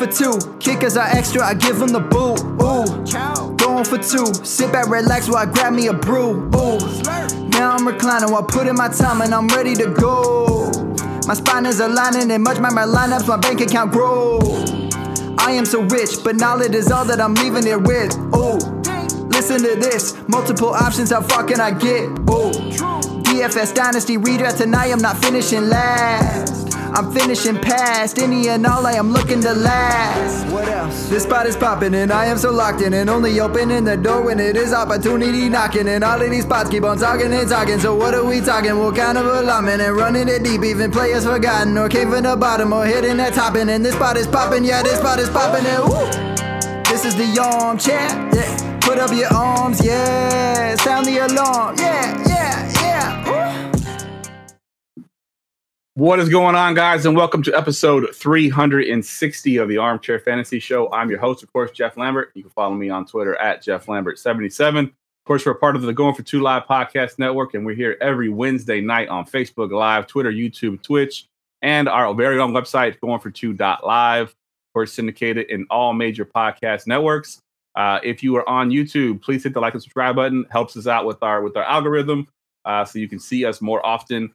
for two. Kickers are extra, I give them the boot. Ooh, going for two. Sit back, relax while I grab me a brew. Ooh, now I'm reclining while putting my time and I'm ready to go. My spine is aligning and much my lineups, my bank account grow. I am so rich, but knowledge is all that I'm leaving it with. Ooh, listen to this. Multiple options, how far can I get? Ooh, DFS Dynasty redraft tonight, I'm not finishing last. I'm finishing past any and all I am looking to last. What else? This spot is popping and I am so locked in and only opening the door when it is opportunity knocking. And all of these spots keep on talking and talking. So what are we talking? What kind of alignment and running it deep? Even players forgotten or came from the bottom or hitting that topping. And this spot is popping, yeah, this spot is popping and woo. This is the armchair, yeah. Put up your arms, yeah. Sound the alarm, yeah, What is going on, guys, and welcome to episode 360 of the Armchair Fantasy Show. I'm your host, of course, Geoff Lambert. You can follow me on Twitter at Jeff Lambert77. Of course, we're part of the Going for Two Live podcast network, and we're here every Wednesday night on Facebook Live, Twitter, YouTube, Twitch, and our very own website, goingfor2.live. Of course, syndicated in all major podcast networks. Uh, if you are on YouTube, please hit the like and subscribe button. Helps us out with our with our algorithm, uh, so you can see us more often.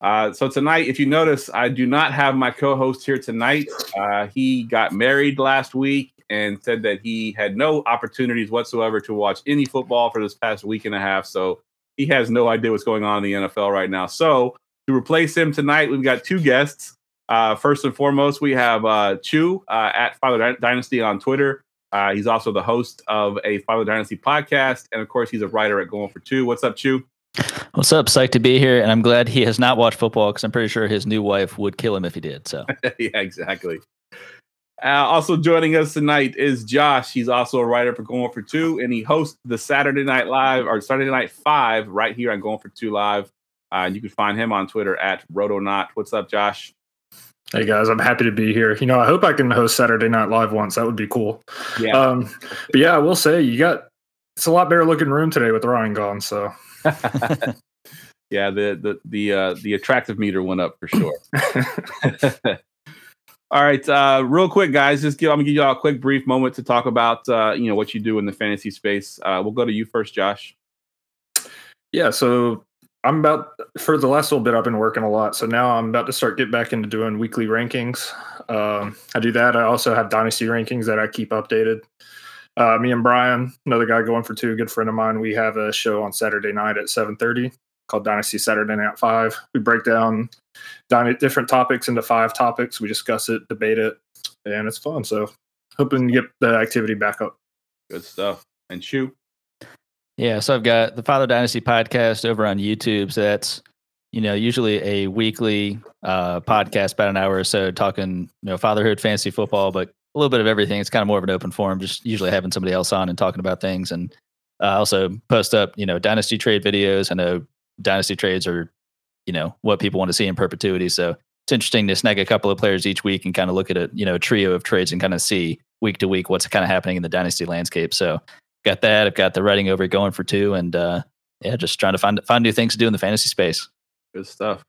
Uh, so tonight, if you notice, I do not have my co-host here tonight. Uh, he got married last week and said that he had no opportunities whatsoever to watch any football for this past week and a half. So he has no idea what's going on in the NFL right now. So to replace him tonight, we've got two guests. Uh, first and foremost, we have uh, Chew uh, at Father Dynasty on Twitter. Uh, he's also the host of a Father Dynasty podcast, and of course, he's a writer at Going for Two. What's up, Chew? What's up? Psyched to be here, and I'm glad he has not watched football because I'm pretty sure his new wife would kill him if he did. So, yeah, exactly. Uh, also joining us tonight is Josh. He's also a writer for Going for Two, and he hosts the Saturday Night Live or Saturday Night Five right here on Going for Two Live. Uh, and you can find him on Twitter at Rotonaut. What's up, Josh? Hey guys, I'm happy to be here. You know, I hope I can host Saturday Night Live once. That would be cool. Yeah. Um, but yeah, I will say you got it's a lot better looking room today with Ryan gone. So yeah, the the the uh, the attractive meter went up for sure. All right, uh, real quick, guys. Just give I'm gonna give y'all a quick brief moment to talk about uh, you know what you do in the fantasy space. Uh, we'll go to you first, Josh. Yeah, so I'm about for the last little bit. I've been working a lot, so now I'm about to start get back into doing weekly rankings. Um, I do that. I also have dynasty rankings that I keep updated. Uh, me and Brian, another guy going for two, a good friend of mine, we have a show on Saturday night at 7:30 called Dynasty Saturday Night at Five. We break down different topics into five topics. We discuss it, debate it, and it's fun. So hoping to get the activity back up. Good stuff. And shoot. Yeah, so I've got the Father Dynasty podcast over on YouTube. So that's you know usually a weekly uh, podcast, about an hour or so, talking you know fatherhood, fantasy football, but a little bit of everything. It's kind of more of an open forum, just usually having somebody else on and talking about things. And uh, also post up, you know, dynasty trade videos. I know dynasty trades are, you know, what people want to see in perpetuity. So it's interesting to snag a couple of players each week and kind of look at a, you know, a trio of trades and kind of see week to week what's kind of happening in the dynasty landscape. So got that. I've got the writing over going for two and, uh, yeah, just trying to find, find new things to do in the fantasy space. Good stuff.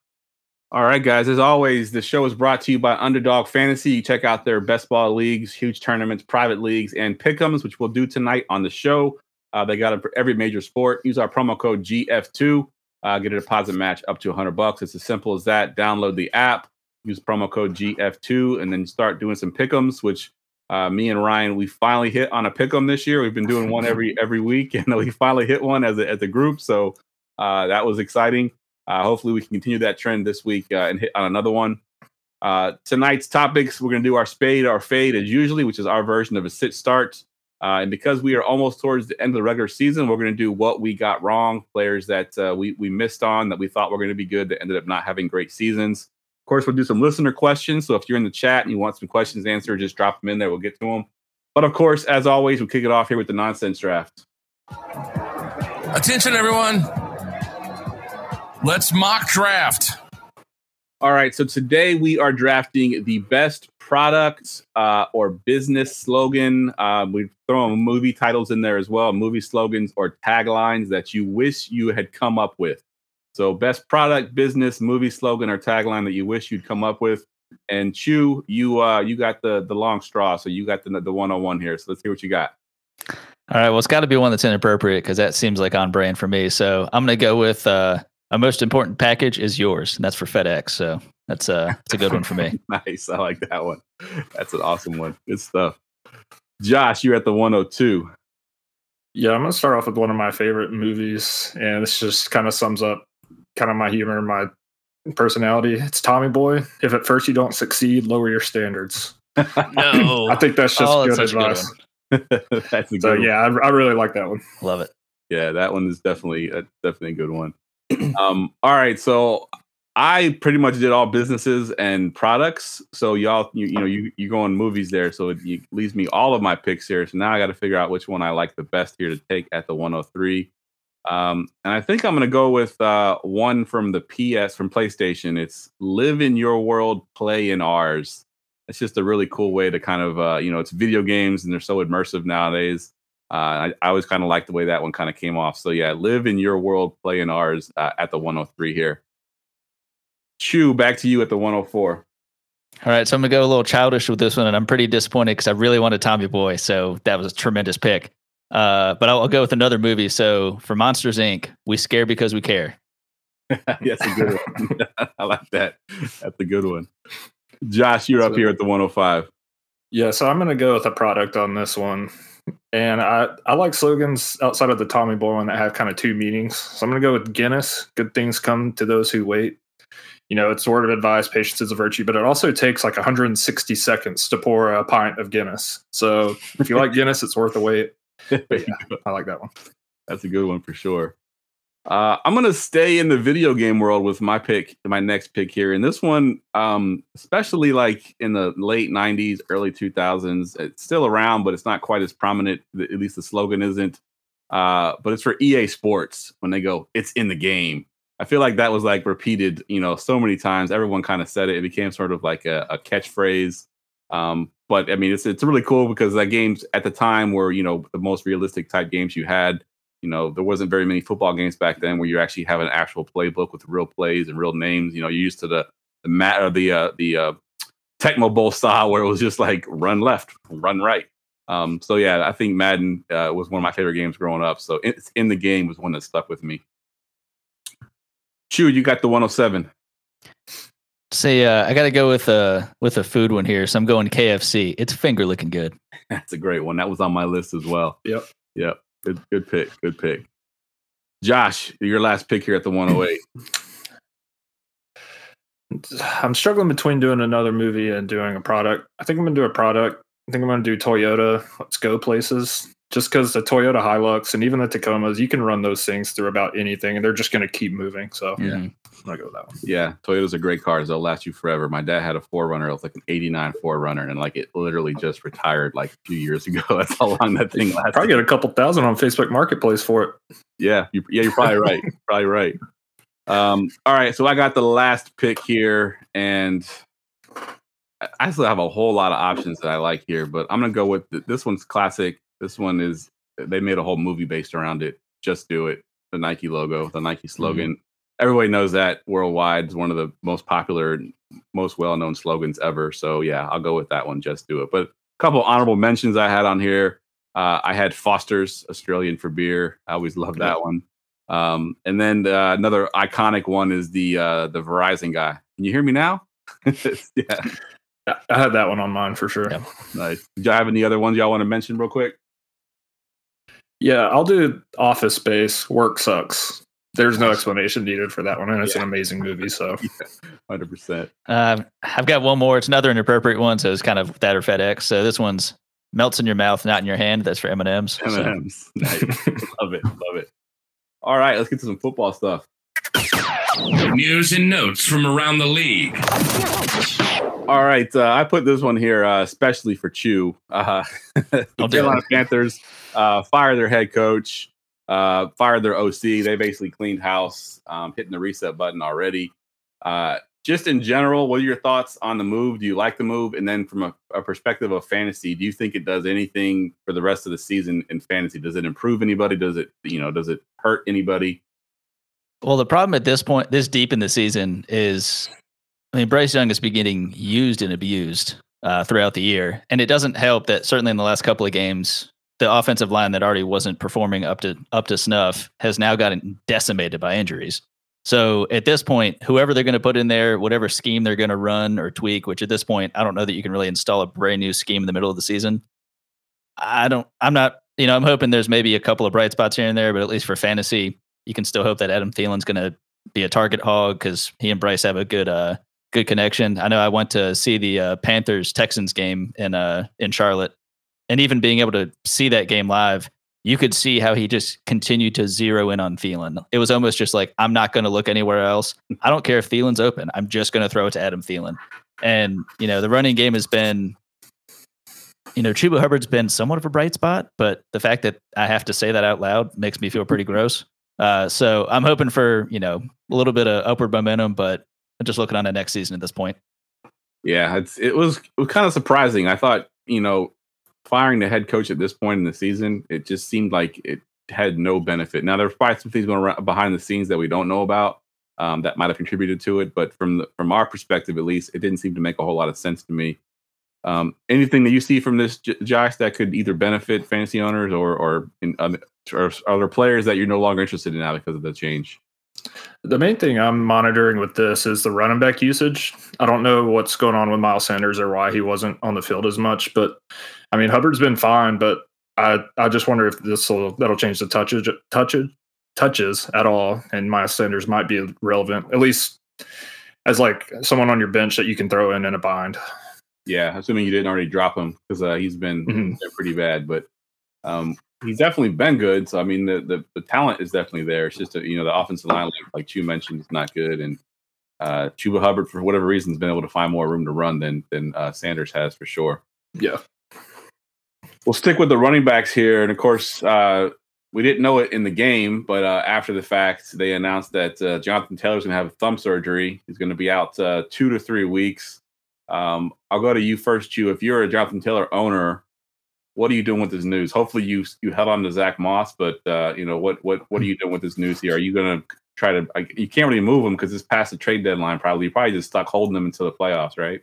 All right, guys. As always, the show is brought to you by Underdog Fantasy. You check out their best ball leagues, huge tournaments, private leagues, and pick'ems, which we'll do tonight on the show. Uh, they got it for every major sport. Use our promo code GF2. Uh, get a deposit match up to 100 bucks. It's as simple as that. Download the app, use promo code GF2, and then start doing some pick'ems. Which uh, me and Ryan, we finally hit on a pick'em this year. We've been doing one every every week, and we finally hit one as a as a group. So uh, that was exciting. Uh, hopefully, we can continue that trend this week uh, and hit on another one. Uh, tonight's topics, we're going to do our spade, our fade as usually, which is our version of a sit start. Uh, and because we are almost towards the end of the regular season, we're going to do what we got wrong, players that uh, we, we missed on that we thought were going to be good that ended up not having great seasons. Of course, we'll do some listener questions. So if you're in the chat and you want some questions answered, just drop them in there. We'll get to them. But of course, as always, we'll kick it off here with the nonsense draft. Attention, everyone. Let's mock draft. All right. So today we are drafting the best product uh, or business slogan. Uh, we've thrown movie titles in there as well, movie slogans or taglines that you wish you had come up with. So, best product, business, movie slogan, or tagline that you wish you'd come up with. And Chew, you uh you got the the long straw, so you got the the one on one here. So let's hear what you got. All right. Well, it's got to be one that's inappropriate because that seems like on brand for me. So I'm going to go with uh, a most important package is yours, and that's for FedEx. So that's uh, that's a good one for me. nice. I like that one. That's an awesome one. Good stuff. Josh, you're at the 102. Yeah, I'm gonna start off with one of my favorite movies, and this just kind of sums up kind of my humor, my personality. It's Tommy Boy. If at first you don't succeed, lower your standards. No, I think that's just Oh, good that's such good advice. That's a good so one. yeah, I, I really like that one. love it. Yeah, that one is definitely uh, definitely a good one. Um, all right, so I pretty much did all businesses and products. So y'all, you, you know, you you go on movies there, so it, it leaves me all of my picks here. So now I got to figure out which one I like the best here to take at the 103. Um, and I think I'm gonna go with uh, one from the PS from PlayStation. It's "Live in Your World, Play in Ours." It's just a really cool way to kind of, uh, you know, it's video games and they're so immersive nowadays. Uh, I, I always kind of like the way that one kind of came off. So yeah, live in your world, play in ours uh, at the 103 here. Chew, back to you at the 104. All right, so I'm gonna go a little childish with this one, and I'm pretty disappointed because I really wanted Tommy Boy, so that was a tremendous pick. Uh, but I'll, I'll go with another movie. So for Monsters Inc., we scare because we care. That's a good one. I like that. That's a good one. Josh, you're up here at the 105. Yeah, so I'm gonna go with a product on this one. And I, I like slogans outside of the Tommy Boy one that have kind of two meanings. So I'm gonna go with Guinness. Good things come to those who wait. You know, it's a word of advice, patience is a virtue, but it also takes like 160 seconds to pour a pint of Guinness. So if you like Guinness, it's worth the wait. But yeah, I like that one. That's a good one for sure. Uh, I'm gonna stay in the video game world with my pick, my next pick here, and this one, um, especially like in the late '90s, early 2000s, it's still around, but it's not quite as prominent. At least the slogan isn't. Uh, but it's for EA Sports when they go, "It's in the game." I feel like that was like repeated, you know, so many times. Everyone kind of said it. It became sort of like a, a catchphrase. Um, but I mean, it's it's really cool because that games at the time were you know the most realistic type games you had you know, there wasn't very many football games back then where you actually have an actual playbook with real plays and real names. You know, you're used to the the mat or the uh, the uh, Tecmo Bowl style where it was just like run left, run right. Um, so yeah, I think Madden uh, was one of my favorite games growing up. So it's in the game was one that stuck with me. Chew, you got the 107. See, uh, I got to go with a with a food one here, so I'm going KFC. It's finger looking good. That's a great one. That was on my list as well. Yep. Yep. Good good pick. Good pick. Josh, your last pick here at the 108. I'm struggling between doing another movie and doing a product. I think I'm gonna do a product. I think I'm gonna do Toyota. Let's go places. Just because the Toyota Hilux and even the Tacomas, you can run those things through about anything, and they're just gonna keep moving. So Yeah. I'm gonna go with that one. Yeah, Toyotas are great cars. They'll last you forever. My dad had a 4Runner. It was like an '89 4Runner, and like it literally just retired like a few years ago. That's how long that thing lasted. Probably get a couple thousand on Facebook Marketplace for it. Yeah, you, yeah, you're probably right. probably right. Um, all right, so I got the last pick here, and I- I still have a whole lot of options that I like here, but I'm gonna go with th- this one's classic. This one is they made a whole movie based around it. Just do it. The Nike logo, the Nike slogan. Everybody knows that worldwide. It's one of the most popular, most well-known slogans ever. So yeah, I'll go with that one. Just do it. But a couple honorable mentions I had on here. Uh, I had Foster's Australian for beer. I always love that one. Um, and then uh, another iconic one is the uh, the Verizon guy. Can you hear me now? yeah, I had that one on mine for sure. Yep. nice. Do y'all have any other ones y'all want to mention real quick? Yeah, I'll do Office Space. Work sucks. There's no explanation needed for that one, and it's an amazing movie. So Hundred percent. Uh, I've got one more. It's another inappropriate one, so it's kind of that or FedEx. So this one's melts in your mouth, not in your hand. That's for M and M's. M&Ms. Love it. Love it. All right, let's get to some football stuff. News and notes from around the league. All right, uh, I put this one here uh, especially for Chew. Uh, the Carolina. Panthers uh, fired their head coach, uh, fired their OC. They basically cleaned house, um, hitting the reset button already. Uh, just in general, what are your thoughts on the move? Do you like the move? And then from a, a perspective of fantasy, do you think it does anything for the rest of the season in fantasy? Does it improve anybody? Does it, you know, does it hurt anybody? Well, the problem at this point, this deep in the season, is mean, Bryce Young is beginning getting used and abused uh, throughout the year, and it doesn't help that certainly in the last couple of games, the offensive line that already wasn't performing up to up to snuff has now gotten decimated by injuries. So at this point, whoever they're going to put in there, whatever scheme they're going to run or tweak, which at this point, I don't know that you can really install a brand new scheme in the middle of the season. I don't, I'm not, you know, I'm hoping there's maybe a couple of bright spots here and there, but at least for fantasy, you can still hope that Adam Thielen's going to be a target hog because he and Bryce have a good, uh, good connection. I know I went to see the uh, Panthers Texans game in, uh, in Charlotte, and even being able to see that game live, you could see how he just continued to zero in on Thielen. It was almost just like, I'm not going to look anywhere else. I don't care if Thielen's open. I'm just going to throw it to Adam Thielen. And, you know, the running game has been, you know, Chuba Hubbard's been somewhat of a bright spot, but the fact that I have to say that out loud makes me feel pretty gross. Uh, so I'm hoping for, you know, a little bit of upward momentum, but I'm just looking on the next season at this point. Yeah, it was, it was kind of surprising. I thought, you know, firing the head coach at this point in the season, it just seemed like it had no benefit. Now there there's probably some things going around behind the scenes that we don't know about um, that might have contributed to it, but from the, from our perspective, at least, it didn't seem to make a whole lot of sense to me. Um, anything that you see from this, Josh, that could either benefit fantasy owners or or, in, or other players that you're no longer interested in now because of the change? The main thing I'm monitoring with this is the running back usage. I don't know what's going on with Miles Sanders or why he wasn't on the field as much, but I mean Hubbard's been fine, but I I just wonder if this will that'll change the touches touches touches at all, and Miles Sanders might be relevant at least as like someone on your bench that you can throw in in a bind. Yeah, assuming you didn't already drop him because uh, he's been mm-hmm. pretty bad, but um, he's definitely been good. So I mean, the, the, the talent is definitely there. It's just a, you know the offensive line, like, like Chew mentioned, is not good, and uh, Chuba Hubbard for whatever reason has been able to find more room to run than than uh, Sanders has for sure. Yeah. We'll stick with the running backs here, and of course, uh, we didn't know it in the game, but uh, after the fact, they announced that uh, Jonathan Taylor's going to have a thumb surgery. He's going to be out uh, two to three weeks. Um, I'll go to you first, Chew. If you're a Jonathan Taylor owner, what are you doing with this news? Hopefully, you you held on to Zach Moss, but uh, you know what what what are you doing with this news here? Are you going to try to? you can't really move him because it's past the trade deadline. Probably, you probably just stuck holding them until the playoffs, right?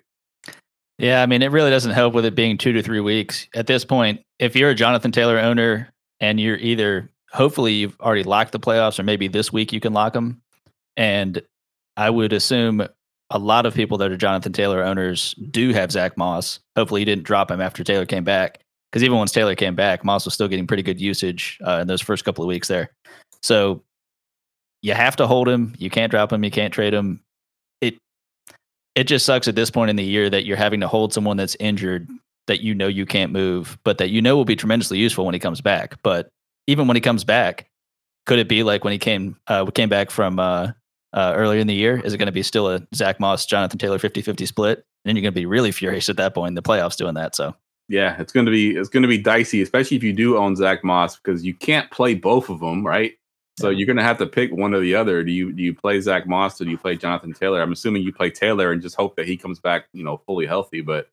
Yeah, I mean, it really doesn't help with it being two to three weeks at this point. If you're a Jonathan Taylor owner and you're either hopefully you've already locked the playoffs, or maybe this week you can lock them, and I would assume a lot of people that are Jonathan Taylor owners do have Zach Moss. Hopefully, you didn't drop him after Taylor came back because even once Taylor came back, Moss was still getting pretty good usage uh, in those first couple of weeks there. So you have to hold him. You can't drop him. You can't trade him. It it just sucks at this point in the year that you're having to hold someone that's injured that you know you can't move, but that you know will be tremendously useful when he comes back. But even when he comes back, could it be like when he came uh, came back from uh, uh, earlier in the year? Is it going to be still a Zach Moss, Jonathan Taylor 50 50 split? And then you're going to be really furious at that point in the playoffs doing that. So yeah, it's going to be it's going to be dicey, especially if you do own Zach Moss because you can't play both of them, right? So you're going to have to pick one or the other. Do you do you play Zach Moss or do you play Jonathan Taylor? I'm assuming you play Taylor and just hope that he comes back, you know, fully healthy. But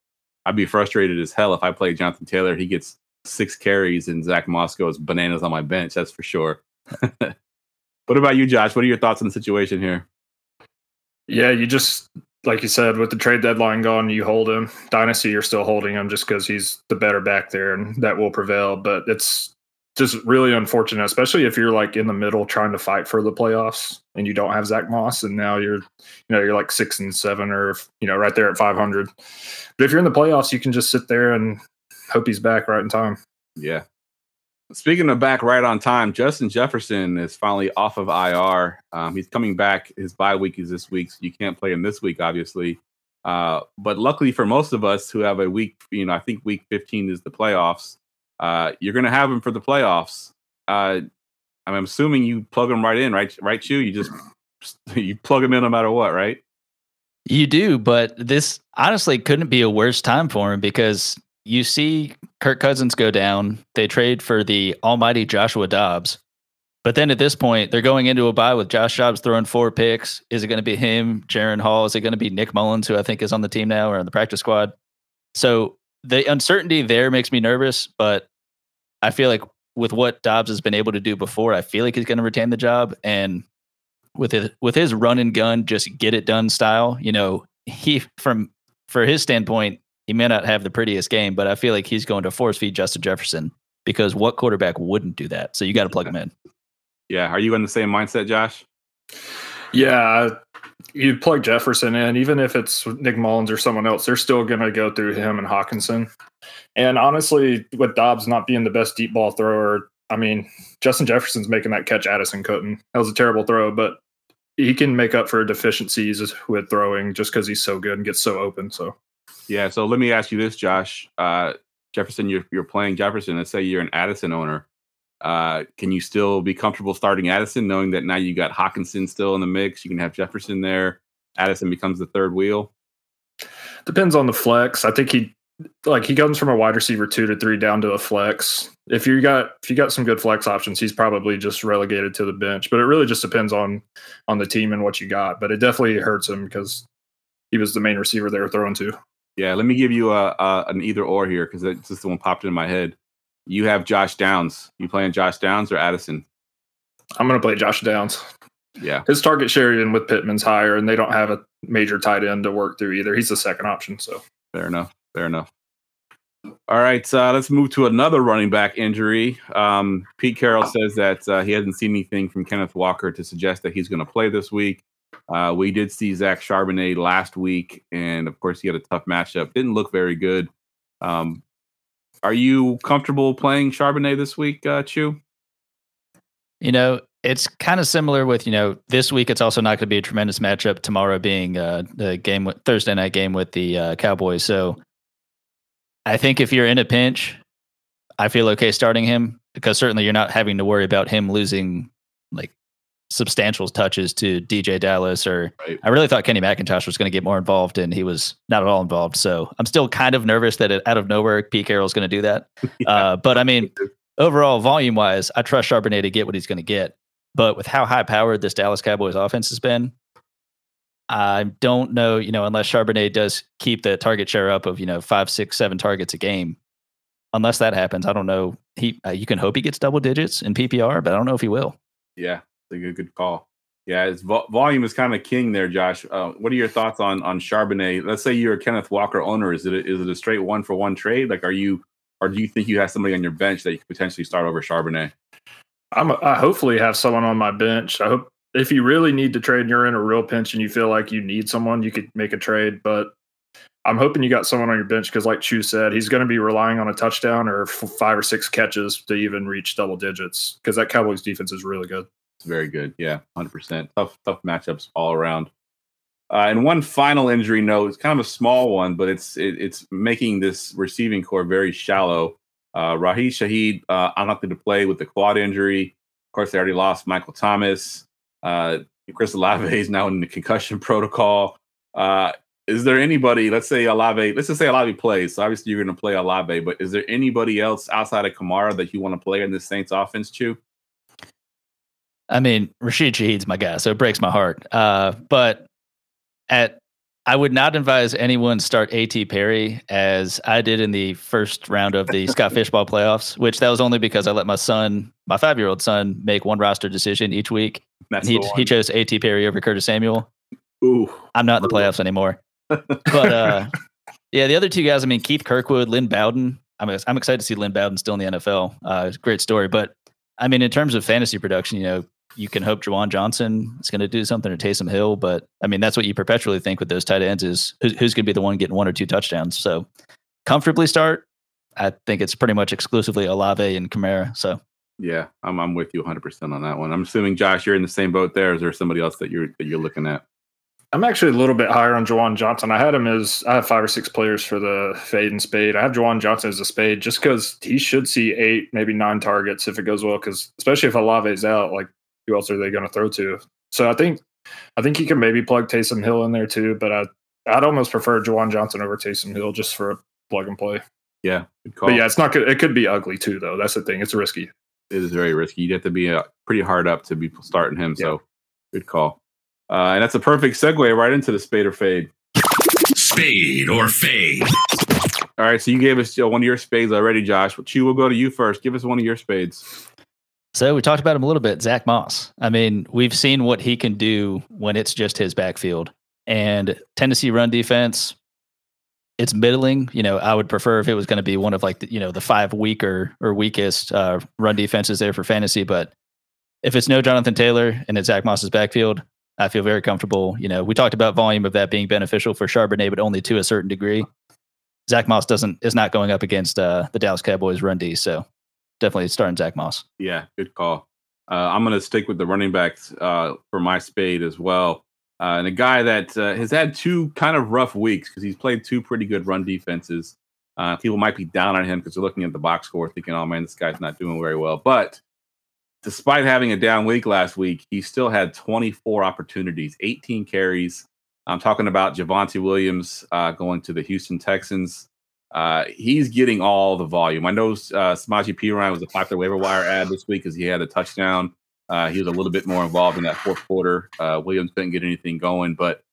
I'd be frustrated as hell if I play Jonathan Taylor. He gets six carries and Zach Moss goes bananas on my bench. That's for sure. what about you, Josh? What are your thoughts on the situation here? Yeah, you just like you said, with the trade deadline gone, you hold him. Dynasty, you're still holding him just because he's the better back there, and that will prevail. But it's just really unfortunate, especially if you're like in the middle trying to fight for the playoffs and you don't have Zach Moss, and now you're, you know, you're like six and seven, or you know, right there at 500. But if you're in the playoffs, you can just sit there and hope he's back right in time. Yeah, Speaking of back right on time, Justin Jefferson is finally off of IR. Um, he's coming back. His bye week is this week, so you can't play him this week, obviously. Uh, but luckily for most of us who have a week, you know, I think week 15 is the playoffs. Uh, you're going to have him for the playoffs. Uh, I'm assuming you plug him right in, right? Right, you? You just you plug him in no matter what, right? You do, but this honestly couldn't be a worse time for him because you see Kirk Cousins go down. They trade for the almighty Joshua Dobbs. But then at this point, they're going into a bye with Josh Dobbs throwing four picks. Is it going to be him, Jaren Hall? Is it going to be Nick Mullens, who I think is on the team now or on the practice squad? So the uncertainty there makes me nervous, but I feel like with what Dobbs has been able to do before, I feel like he's going to retain the job. And with his, with his run and gun, just get it done style, you know, he from for his standpoint, he may not have the prettiest game, but I feel like he's going to force feed Justin Jefferson because what quarterback wouldn't do that? So you got to plug him in. Yeah. Are you in the same mindset, Josh? Yeah, you plug Jefferson in, even if it's Nick Mullens or someone else, they're still going to go through him and Hockenson. And honestly, with Dobbs not being the best deep ball thrower, I mean, Justin Jefferson's making that catch Addison couldn't. That was a terrible throw, but he can make up for deficiencies with throwing just because he's so good and gets so open. So, yeah. So let me ask you this, Josh. Uh, Jefferson, you're, you're playing Jefferson. Let's say you're an Addison owner. Uh, can you still be comfortable starting Addison, knowing that now you got Hockenson still in the mix? You can have Jefferson there. Addison becomes the third wheel. Depends on the flex. I think he like he comes from a wide receiver two to three down to a flex. If you got if you got some good flex options, he's probably just relegated to the bench. But it really just depends on on the team and what you got. But it definitely hurts him because he was the main receiver they were throwing to. Yeah, let me give you a, a an either or here because it's just the one popped in my head. You have Josh Downs. You playing Josh Downs or Addison? I'm going to play Josh Downs. Yeah, his target share even with Pittman's higher, and they don't have a major tight end to work through either. He's the second option. So fair enough. Fair enough. All right, uh, let's move to another running back injury. Um, Pete Carroll says that uh, he hasn't seen anything from Kenneth Walker to suggest that he's going to play this week. Uh, we did see Zach Charbonnet last week, and of course, he had a tough matchup. Didn't look very good. Um, are you comfortable playing Charbonnet this week, uh, Chew? You know, it's kind of similar with you know this week. It's also not going to be a tremendous matchup. Tomorrow being uh, the game with Thursday night game with the uh, Cowboys. So I think if you're in a pinch, I feel okay starting him because certainly you're not having to worry about him losing like substantial touches to DeeJay Dallas or right. I really thought Kenny McIntosh was going to get more involved and he was not at all involved. So I'm still kind of nervous that it, out of nowhere Pete Carroll's going to do that. yeah. uh, but I mean, overall volume wise, I trust Charbonnet to get what he's going to get. But with how high powered this Dallas Cowboys offense has been, I don't know, you know, unless Charbonnet does keep the target share up of, you know, five, six, seven targets a game. Unless that happens, I don't know. He, uh, you can hope he gets double digits in PPR, but I don't know if he will. Yeah, a good, call. Yeah, vo- volume is kind of king there, Josh. Uh, what are your thoughts on on Charbonnet? Let's say you're a Kenneth Walker owner. Is it a, is it a straight one for one trade? Like, are you, or do you think you have somebody on your bench that you could potentially start over Charbonnet? I'm a, I hopefully have someone on my bench. I hope if you really need to trade and you're in a real pinch and you feel like you need someone, you could make a trade. But I'm hoping you got someone on your bench because, like Chew said, he's going to be relying on a touchdown or five or six catches to even reach double digits because that Cowboys defense is really good. Very good. Yeah, 100%. Tough, tough matchups all around. Uh, and one final injury note, it's kind of a small one, but it's it, it's making this receiving corps very shallow. Uh, Rashid Shaheed uh, unlikely to play with the quad injury. Of course, they already lost Michael Thomas. Uh, Chris Olave is now in the concussion protocol. Uh, is there anybody, let's say Olave, let's just say Olave plays. So obviously you're going to play Olave, but is there anybody else outside of Kamara that you want to play in this Saints offense, Chew? I mean, Rashid Shaheed's my guy, so it breaks my heart. Uh, but at I would not advise anyone start A.T. Perry as I did in the first round of the Scott Fish Bowl playoffs, which that was only because I let my son, my five year old son, make one roster decision each week. That's he, he chose A.T. Perry over Curtis Samuel. Ooh. I'm not in the playoffs anymore. but uh, yeah, the other two guys, I mean, Keith Kirkwood, Lynn Bowden. I'm, I'm excited to see Lynn Bowden still in the NFL. Uh, great story. But I mean, in terms of fantasy production, you know, you can hope Juwan Johnson is going to do something or Taysom Hill, but I mean that's what you perpetually think with those tight ends is who's, who's going to be the one getting one or two touchdowns. So comfortably start. I think it's pretty much exclusively Olave and Kamara. So yeah, I'm I'm with you 100 percent on that one. I'm assuming Josh, you're in the same boat there. Is there somebody else that you're that you're looking at? I'm actually a little bit higher on Juwan Johnson. I had him as I have five or six players for the fade and spade. I have Juwan Johnson as a spade just because he should see eight, maybe nine targets if it goes well. Because especially if Olave's out, like who else are they going to throw to? So I think I think you can maybe plug Taysom Hill in there too, but I I'd almost prefer Juwan Johnson over Taysom Hill just for a plug and play. Yeah, Good call. but yeah, it's not good. It could be ugly too, though. That's the thing. It's risky. It is very risky. You'd have to be uh, pretty hard up to be starting him. Yeah. So good call. Uh, and that's a perfect segue right into the spade or fade. Spade or fade. All right, so you gave us uh, one of your spades already, Josh. Chew, we'll go to you first. Give us one of your spades. So we talked about him a little bit, Zach Moss. I mean, we've seen what he can do when it's just his backfield. And Tennessee run defense, it's middling. You know, I would prefer if it was going to be one of like the, you know the five weaker or weakest uh, run defenses there for fantasy. But if it's no Jonathan Taylor and it's Zach Moss's backfield, I feel very comfortable. You know, we talked about volume of that being beneficial for Charbonnet, but only to a certain degree. Zach Moss doesn't is not going up against uh, the Dallas Cowboys run D, so definitely starting Zach Moss. Yeah, good call. Uh, I'm going to stick with the running backs uh, for my spade as well. Uh, and a guy that uh, has had two kind of rough weeks because he's played two pretty good run defenses. Uh, people might be down on him because they're looking at the box score, thinking, "Oh man, this guy's not doing very well." But despite having a down week last week, he still had 24 opportunities, 18 carries. I'm talking about Javonte Williams uh, going to the Houston Texans. Uh, he's getting all the volume. I know uh, Samaje Perine was a popular waiver wire add this week because he had a touchdown. Uh, he was a little bit more involved in that fourth quarter. Uh, Williams couldn't get anything going, but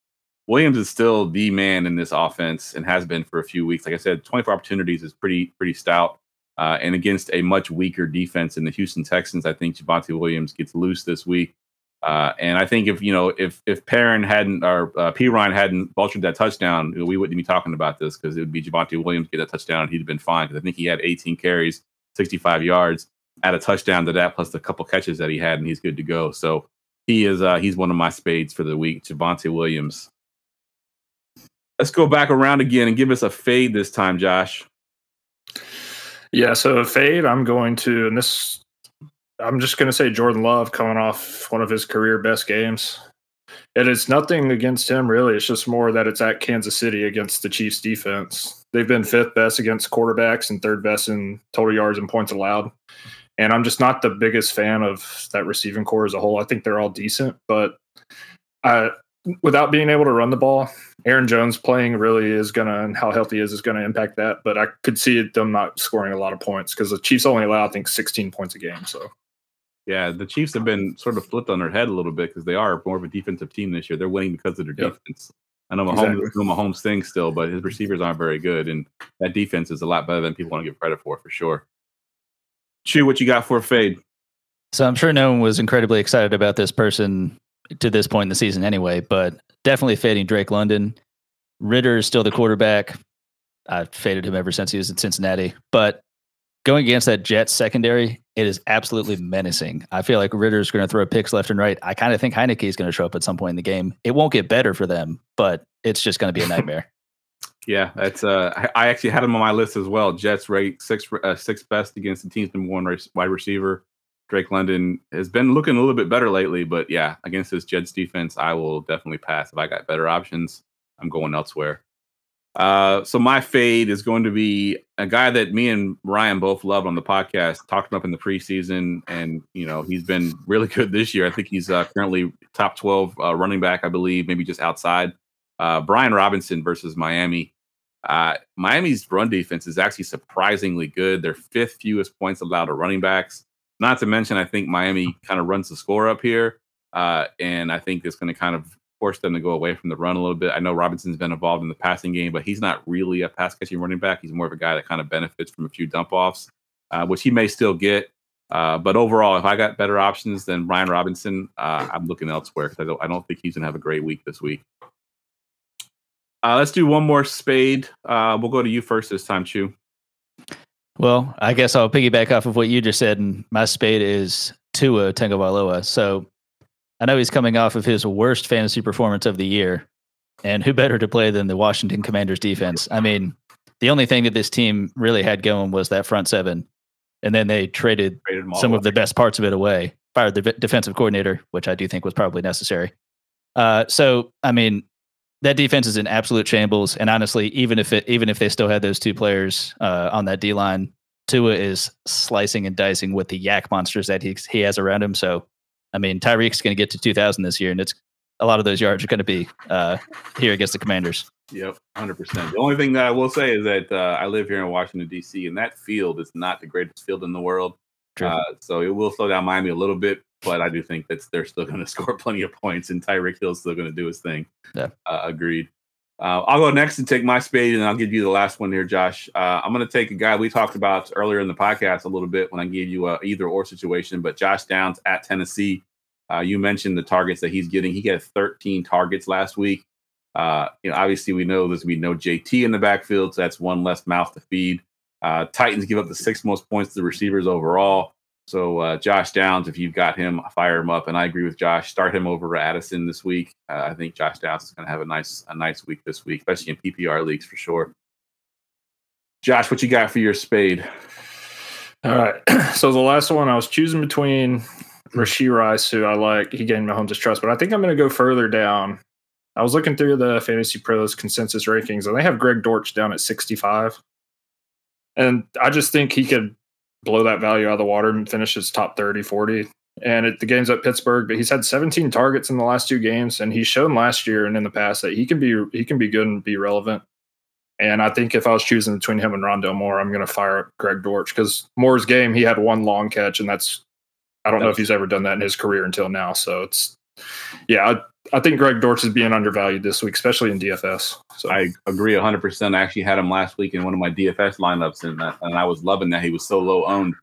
Williams is still the man in this offense and has been for a few weeks. Like I said, 24 opportunities is pretty pretty stout. Uh, and against a much weaker defense in the Houston Texans, I think Javonte Williams gets loose this week. Uh, and I think if you know if if Perine hadn't or uh, Perine hadn't vultured that touchdown, we wouldn't be talking about this because it would be Javonte Williams get that touchdown and he'd have been fine. Because I think he had 18 carries, 65 yards, add a touchdown to that plus the couple catches that he had, and he's good to go. So he is uh, he's one of my spades for the week, Javonte Williams. Let's go back around again and give us a fade this time, Josh. Yeah, so fade, I'm going to, and this, I'm just going to say Jordan Love coming off one of his career best games. And it's nothing against him, really. It's just more that it's at Kansas City against the Chiefs defense. They've been fifth best against quarterbacks and third best in total yards and points allowed. And I'm just not the biggest fan of that receiving corps as a whole. I think they're all decent, but uh, without being able to run the ball, Aaron Jones playing really is going to, and how healthy he is, is going to impact that. But I could see them not scoring a lot of points because the Chiefs only allow, I think, 16 points a game. So, yeah, the Chiefs have been sort of flipped on their head a little bit because they are more of a defensive team this year. They're winning because of their yep. defense. I know Mahomes, exactly. Mahomes things still, but his receivers aren't very good, and that defense is a lot better than people want to give credit for, for sure. Chew, what you got for fade? So I'm sure no one was incredibly excited about this person to this point in the season anyway, but definitely fading Drake London. Ridder is still the quarterback. I've faded him ever since he was in Cincinnati. But going against that Jets secondary, it is absolutely menacing. I feel like Ridder's going to throw picks left and right. I kind of think Heinicke is going to show up at some point in the game. It won't get better for them, but it's just going to be a nightmare. yeah, that's. Uh, I actually had him on my list as well. Jets rate six uh, six best against the team's number one race, wide receiver. Drake London has been looking a little bit better lately, but yeah, against this Jets defense, I will definitely pass. If I got better options, I'm going elsewhere. Uh, so my fade is going to be a guy that me and Ryan both love on the podcast. Talked him up in the preseason, and you know he's been really good this year. I think he's uh, currently top 12 uh, running back, I believe, maybe just outside. Uh, Brian Robinson versus Miami. Uh, Miami's run defense is actually surprisingly good. They're fifth fewest points allowed to running backs. Not to mention, I think Miami kind of runs the score up here, uh, and I think it's going to kind of force them to go away from the run a little bit. I know Robinson's been involved in the passing game, but he's not really a pass catching running back. He's more of a guy that kind of benefits from a few dump offs, uh, which he may still get. Uh, but overall, if I got better options than Brian Robinson, uh, I'm looking elsewhere because I don't, I don't think he's going to have a great week this week. Uh, let's do one more spade. Uh, we'll go to you first this time, Chew. Well, I guess I'll piggyback off of what you just said, and my spade is Tua Tagovailoa. So I know he's coming off of his worst fantasy performance of the year, and who better to play than the Washington Commanders defense? I mean, the only thing that this team really had going was that front seven, and then they traded, traded some of the best parts of it away, fired the defensive coordinator, which I do think was probably necessary. Uh, so, I mean, that defense is in absolute shambles. And honestly, even if it even if they still had those two players uh, on that D line, Tua is slicing and dicing with the yak monsters that he he has around him. So, I mean, Tyreek's going to get to 2,000 this year, and it's a lot of those yards are going to be uh, here against the Commanders. Yep, hundred percent. The only thing that I will say is that uh, I live here in Washington D.C. and that field is not the greatest field in the world. Uh, so it will slow down Miami a little bit, but I do think that they're still going to score plenty of points, and Tyreek Hill's still going to do his thing. Yeah, uh, agreed. Uh, I'll go next and take my spade, and I'll give you the last one here, Josh. Uh, I'm going to take a guy we talked about earlier in the podcast a little bit when I gave you a either or situation, but Josh Downs at Tennessee. Uh, you mentioned the targets that he's getting. He got 13 targets last week. Uh, you know, obviously we know there's gonna be no JT in the backfield, so that's one less mouth to feed. Uh, Titans give up the sixth most points to the receivers overall. So uh, Josh Downs, if you've got him, fire him up. And I agree with Josh. Start him over Addison this week. Uh, I think Josh Downs is going to have a nice a nice week this week, especially in PPR leagues for sure. Josh, what you got for your spade? All right. So the last one I was choosing between Rashee Rice, who I like. He gained Mahomes' trust, but I think I'm going to go further down. I was looking through the Fantasy Pros consensus rankings, and they have Greg Dortch down at 65. And I just think he could blow that value out of the water and finish his top 30, 40. And it, the game's at Pittsburgh, but he's had 17 targets in the last two games, and he's shown last year and in the past that he can be he can be good and be relevant. And I think if I was choosing between him and Rondale Moore, I'm going to fire up Greg Dortch because Moore's game he had one long catch, and that's I don't know if he's ever done that in his career until now. So it's yeah, I, I think Greg Dortch is being undervalued this week, especially in DFS. So I agree 100%. I actually had him last week in one of my DFS lineups, and, uh, and I was loving that he was so low owned.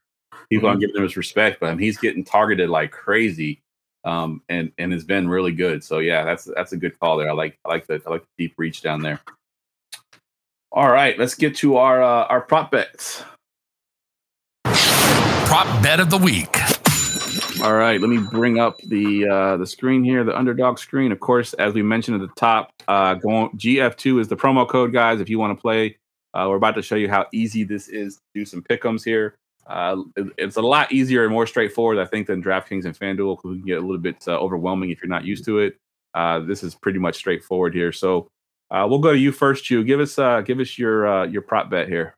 People aren't giving him his respect, but he's getting targeted like crazy, um, and and has been really good. So yeah, that's that's a good call there. I like I like the I like the deep reach down there. All right, let's get to our uh, our prop bets. Prop bet of the week. All right, let me bring up the uh, the screen here, the underdog screen. Of course, as we mentioned at the top, uh, going GF2 is the promo code, guys. If you want to play, uh, we're about to show you how easy this is to do some pick'ems here. Uh, it- it's a lot easier and more straightforward, I think, than DraftKings and FanDuel, who can get a little bit uh, overwhelming if you're not used to it. Uh, this is pretty much straightforward here. So uh, we'll go to you first, Chew. Give us uh, give us your uh, your prop bet here.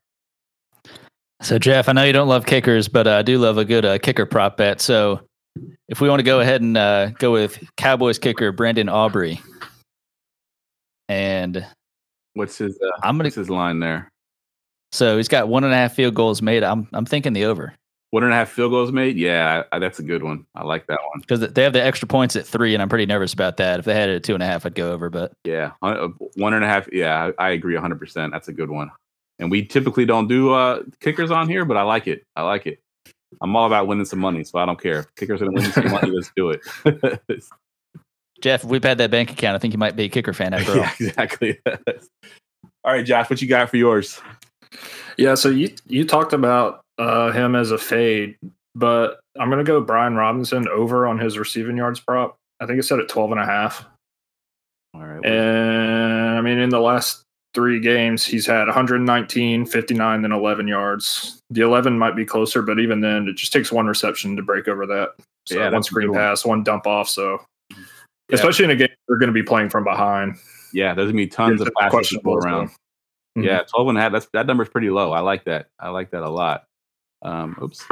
So Geoff, I know you don't love kickers, but I do love a good uh, kicker prop bet. So if we want to go ahead and uh, go with Cowboys kicker Brandon Aubrey, and What's his uh, I'm gonna what's his line there? so he's got one and a half field goals made. I'm I'm thinking the over One and a half field goals made. Yeah, I, I- that's a good one. I like that one. because they have the extra points at three, and I'm pretty nervous about that. If they had it at two and a half, I'd go over. But Yeah, uh, one and a half. Yeah, I, I agree 100. percent That's a good one. And we typically don't do uh, kickers on here, but I like it. I like it. I'm all about winning some money, so I don't care. If kickers gonna win some money. Let's do it. Geoff, if we've had that bank account, I think you might be a kicker fan after all. yeah, exactly. all right, Josh, what you got for yours? Yeah, so you you talked about uh, him as a fade, but I'm going to go Brian Robinson over on his receiving yards prop. I think it's set at 12 and a half. All right. And I mean, in the last three games, he's had 119, 59, then 11 yards. The 11 might be closer, but even then, it just takes one reception to break over that. So Yeah, one screen one. pass, one dump off. So, Yeah. especially in a game, they're going to be playing from behind. yeah, there's gonna be tons of It's passes to questionable go as well. around. Mhm. Yeah, 12 and a half. That's that number's pretty low. I like that. I like that a lot. Um, oops.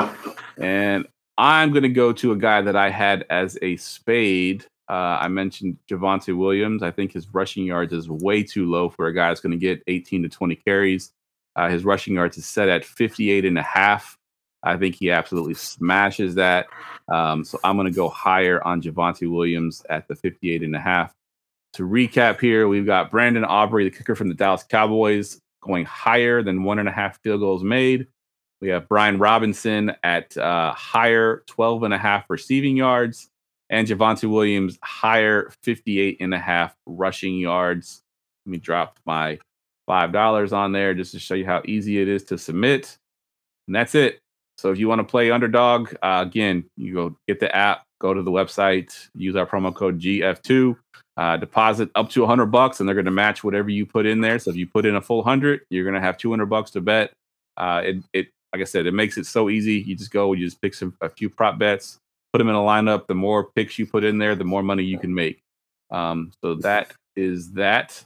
And I'm gonna go to a guy that I had as a spade. Uh, I mentioned Javonte Williams. I think his rushing yards is way too low for a guy that's going to get 18 to 20 carries. Uh, his rushing yards is set at 58 and a half. I think he absolutely smashes that. Um, so I'm going to go higher on Javonte Williams at the 58 and a half. To recap here, we've got Brandon Aubrey, the kicker from the Dallas Cowboys, going higher than one and a half field goals made. We have Brian Robinson at uh, higher 12 and a half receiving yards, and Javonte Williams higher 58 and a half rushing yards. Let me drop my $5 on there just to show you how easy it is to submit. And that's it. So if you want to play underdog, uh, again, you go get the app, go to the website, use our promo code GF2 uh, deposit up to 100 bucks and they're going to match whatever you put in there so if you put in a full 100 you're going to have 200 bucks to bet uh, it, it like i said it makes it so easy you just go you just pick some a few prop bets put them in a lineup the more picks you put in there the more money you can make um, so that is that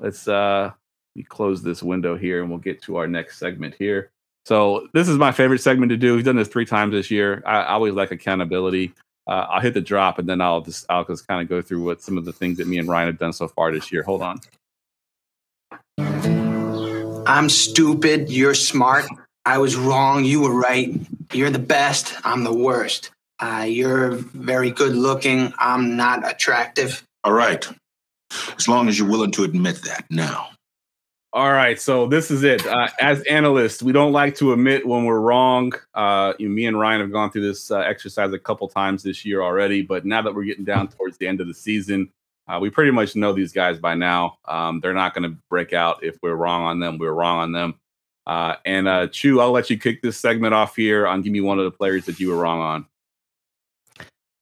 let's uh let close this window here and we'll get to our next segment here so this is my favorite segment to do we've done this three times this year i, I always like accountability uh, I'll hit the drop and then I'll just I'll just kind of go through what some of the things that me and Ryan have done so far this year. Hold on. I'm stupid. You're smart. I was wrong. You were right. You're the best. I'm the worst. Uh, you're very good looking. I'm not attractive. All right. As long as you're willing to admit that now. All right, so this is it. Uh, as analysts, we don't like to admit when we're wrong. Uh, you, me and Ryan have gone through this uh, exercise a couple times this year already, but now that we're getting down towards the end of the season, Uh, we pretty much know these guys by now. Um, they're not going to break out if we're wrong on them. We're wrong on them. Uh, and uh, Chew, I'll let you kick this segment off here on give me one of the players that you were wrong on.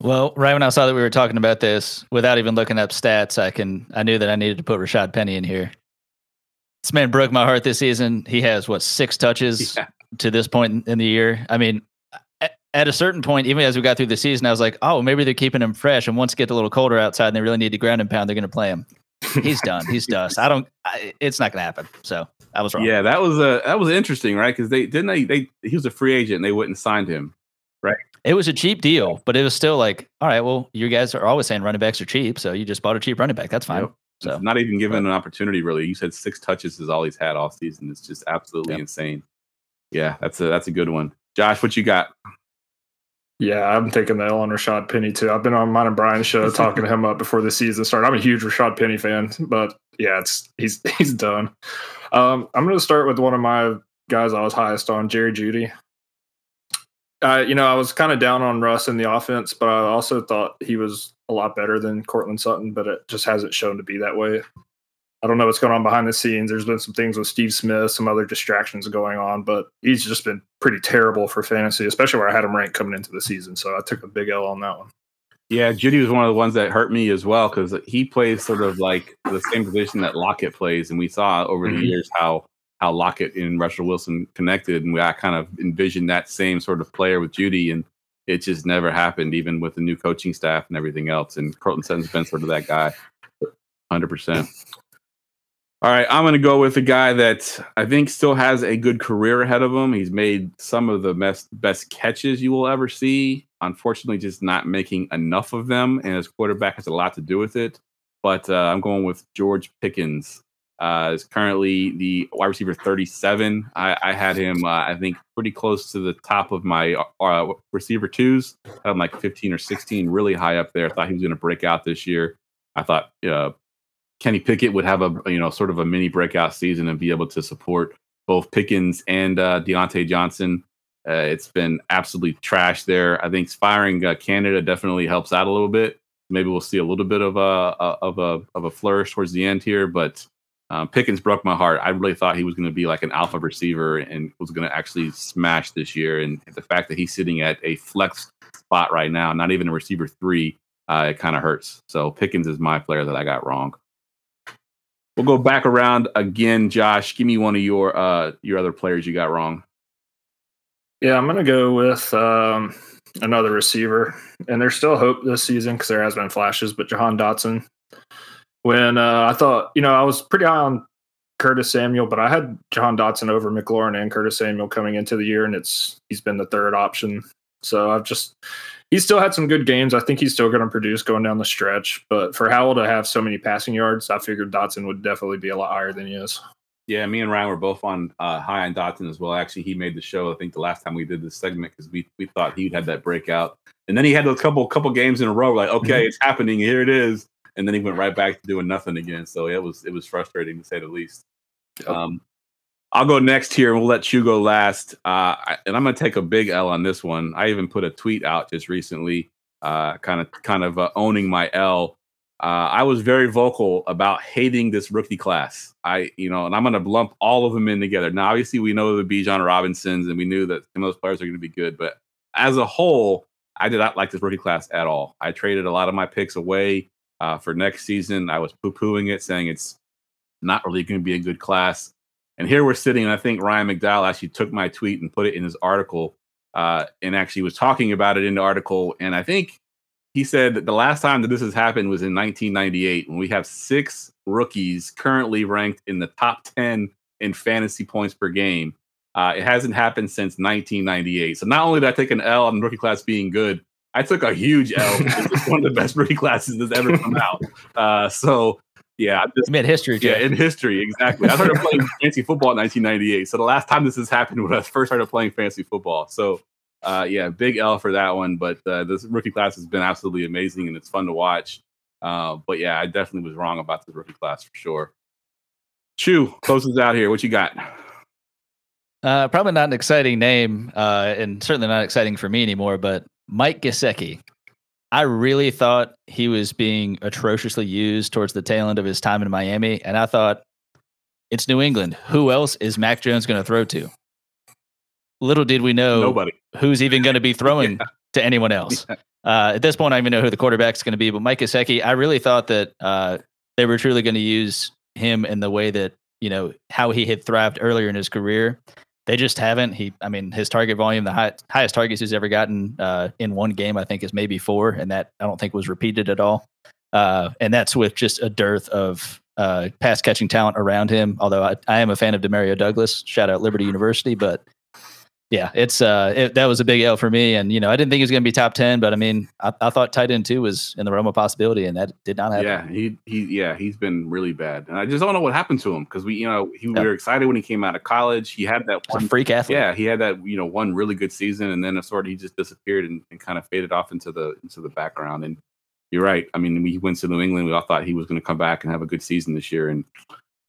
Well, right when I saw that we were talking about this, without even looking up stats, I can I knew that I needed to put Rashad Penny in here. This man broke my heart this season. He has what six touches yeah. to this point in the year. I mean, at a certain point, even as we got through the season, I was like, oh, maybe they're keeping him fresh. And once it gets a little colder outside and they really need to ground and pound, they're going to play him. He's done. He's dust. I don't. I, it's not going to happen. So I was wrong. Yeah, that was a that was interesting, right? Because they didn't they, they he was a free agent and they wouldn't sign him? It was a cheap deal, but it was still like, all right, well, you guys are always saying running backs are cheap, so you just bought a cheap running back. That's fine. Yep. So not even given but, an opportunity, really. You said six touches is all he's had all season. It's just absolutely yep. insane. Yeah, that's a that's a good one. Josh, what you got? Yeah, I'm taking the L on Rashad Penny too. I've been on mine and Brian's show talking to him up before the season started. I'm a huge Rashad Penny fan, but yeah, it's he's he's done. Um, I'm going to start with one of my guys I was highest on, Jerry Jeudy. Uh, you know, I was kind of down on Russ in the offense, but I also thought he was a lot better than Courtland Sutton, but it just hasn't shown to be that way. I don't know what's going on behind the scenes. There's been some things with Steve Smith, some other distractions going on, but he's just been pretty terrible for fantasy, especially where I had him ranked coming into the season. So I took a big L on that one. Yeah, Jeudy was one of the ones that hurt me as well because he plays sort of like the same position that Lockett plays, and we saw over mm-hmm. the years how how Lockett and Russell Wilson connected, and I kind of envisioned that same sort of player with Jeudy, and it just never happened, even with the new coaching staff and everything else. And Courtland Sutton's been sort of that guy, hundred percent. All right, I'm going to go with a guy that I think still has a good career ahead of him. He's made some of the best best catches you will ever see. Unfortunately, just not making enough of them, and his quarterback has a lot to do with it. But uh, I'm going with George Pickens. Uh, is currently the wide receiver 37. I, I had him, uh, I think, pretty close to the top of my uh, receiver twos. I had him like 15 or 16, really high up there. I thought he was going to break out this year. I thought uh, Kenny Pickett would have a you know sort of a mini breakout season and be able to support both Pickens and uh, Diontae Johnson. Uh, it's been absolutely trash there. I think firing uh, Canada definitely helps out a little bit. Maybe we'll see a little bit of a of a of a flourish towards the end here, but um, Pickens broke my heart. I really thought he was going to be like an alpha receiver and was going to actually smash this year. And the fact that he's sitting at a flex spot right now, not even a receiver three, uh, it kind of hurts. So Pickens is my player that I got wrong. We'll go back around again, Josh. Give me one of your uh your other players you got wrong. Yeah, I'm gonna go with um, another receiver, and there's still hope this season because there has been flashes. But Jahan Dotson, when uh, I thought, you know, I was pretty high on Curtis Samuel, but I had Jahan Dotson over McLaurin and Curtis Samuel coming into the year, and it's he's been the third option. So I've just he's still had some good games. I think he's still going to produce going down the stretch. But for Howell to have so many passing yards, I figured Dotson would definitely be a lot higher than he is. Yeah, me and Ryan were both on uh, high on Dotson as well. Actually, he made the show. I think the last time we did this segment because we we thought he'd had that breakout, and then he had a couple couple games in a row. Like, okay, it's happening. Here it is, and then he went right back to doing nothing again. So it was it was frustrating to say the least. Yep. Um, I'll go next here, and we'll let you go last. Uh, and I'm going to take a big L on this one. I even put a tweet out just recently, uh, kind of kind of uh, owning my L. Uh, I was very vocal about hating this rookie class. I, you know, and I'm going to lump all of them in together. Now, obviously, we know the Bijan Robinsons, and we knew that some of those players are going to be good. But as a whole, I did not like this rookie class at all. I traded a lot of my picks away uh, for next season. I was poo pooing it, saying it's not really going to be a good class. And here we're sitting, and I think Ryan McDowell actually took my tweet and put it in his article, uh, and actually was talking about it in the article. And I think he said that the last time that this has happened was in 1998 when we have six rookies currently ranked in the top 10 in fantasy points per game. Uh, it hasn't happened since 1998. So not only did I take an L on rookie class being good, I took a huge L. it's one of the best rookie classes that's ever come out. Uh, so yeah, just, you made history. Yeah, in history, exactly. I started playing fancy football in 1998. So the last time this has happened when I first started playing fancy football. So uh, yeah, big L for that one. But uh, this rookie class has been absolutely amazing and it's fun to watch. Uh, but yeah, I definitely was wrong about this rookie class for sure. Chew closes out here. What you got? Uh, probably not an exciting name, uh, and certainly not exciting for me anymore. But Mike Gesicki. I really thought he was being atrociously used towards the tail end of his time in Miami, and I thought it's New England. Who else is Mac Jones going to throw to? Little did we know Nobody. who's even going to be throwing Yeah. to anyone else. Uh, at this point, I don't even know who the quarterback's going to be. But Mike Gesicki, I really thought that uh, they were truly going to use him in the way that you know how he had thrived earlier in his career. They just haven't. He, I mean, his target volume, the high, highest targets he's ever gotten uh, in one game, I think, is maybe four, and that I don't think was repeated at all. Uh, and that's with just a dearth of uh, pass catching talent around him. Although I, I am a fan of Demario Douglas. Shout out Liberty University, but yeah, it's uh, it, that was a big L for me. And you know, I didn't think he was going to be top ten, but I mean, I, I thought tight end two was in the realm of possibility, and that did not happen. Yeah, he he yeah, he's been really bad, and I just don't know what happened to him because we you know he, Yeah. we were excited when he came out of college. He had that one, freak athlete. yeah, he had that you know one really good season, and then sort of he just disappeared and, and kind of faded off into the into the background. And you're right. I mean, he went to New England, we all thought he was going to come back and have a good season this year, and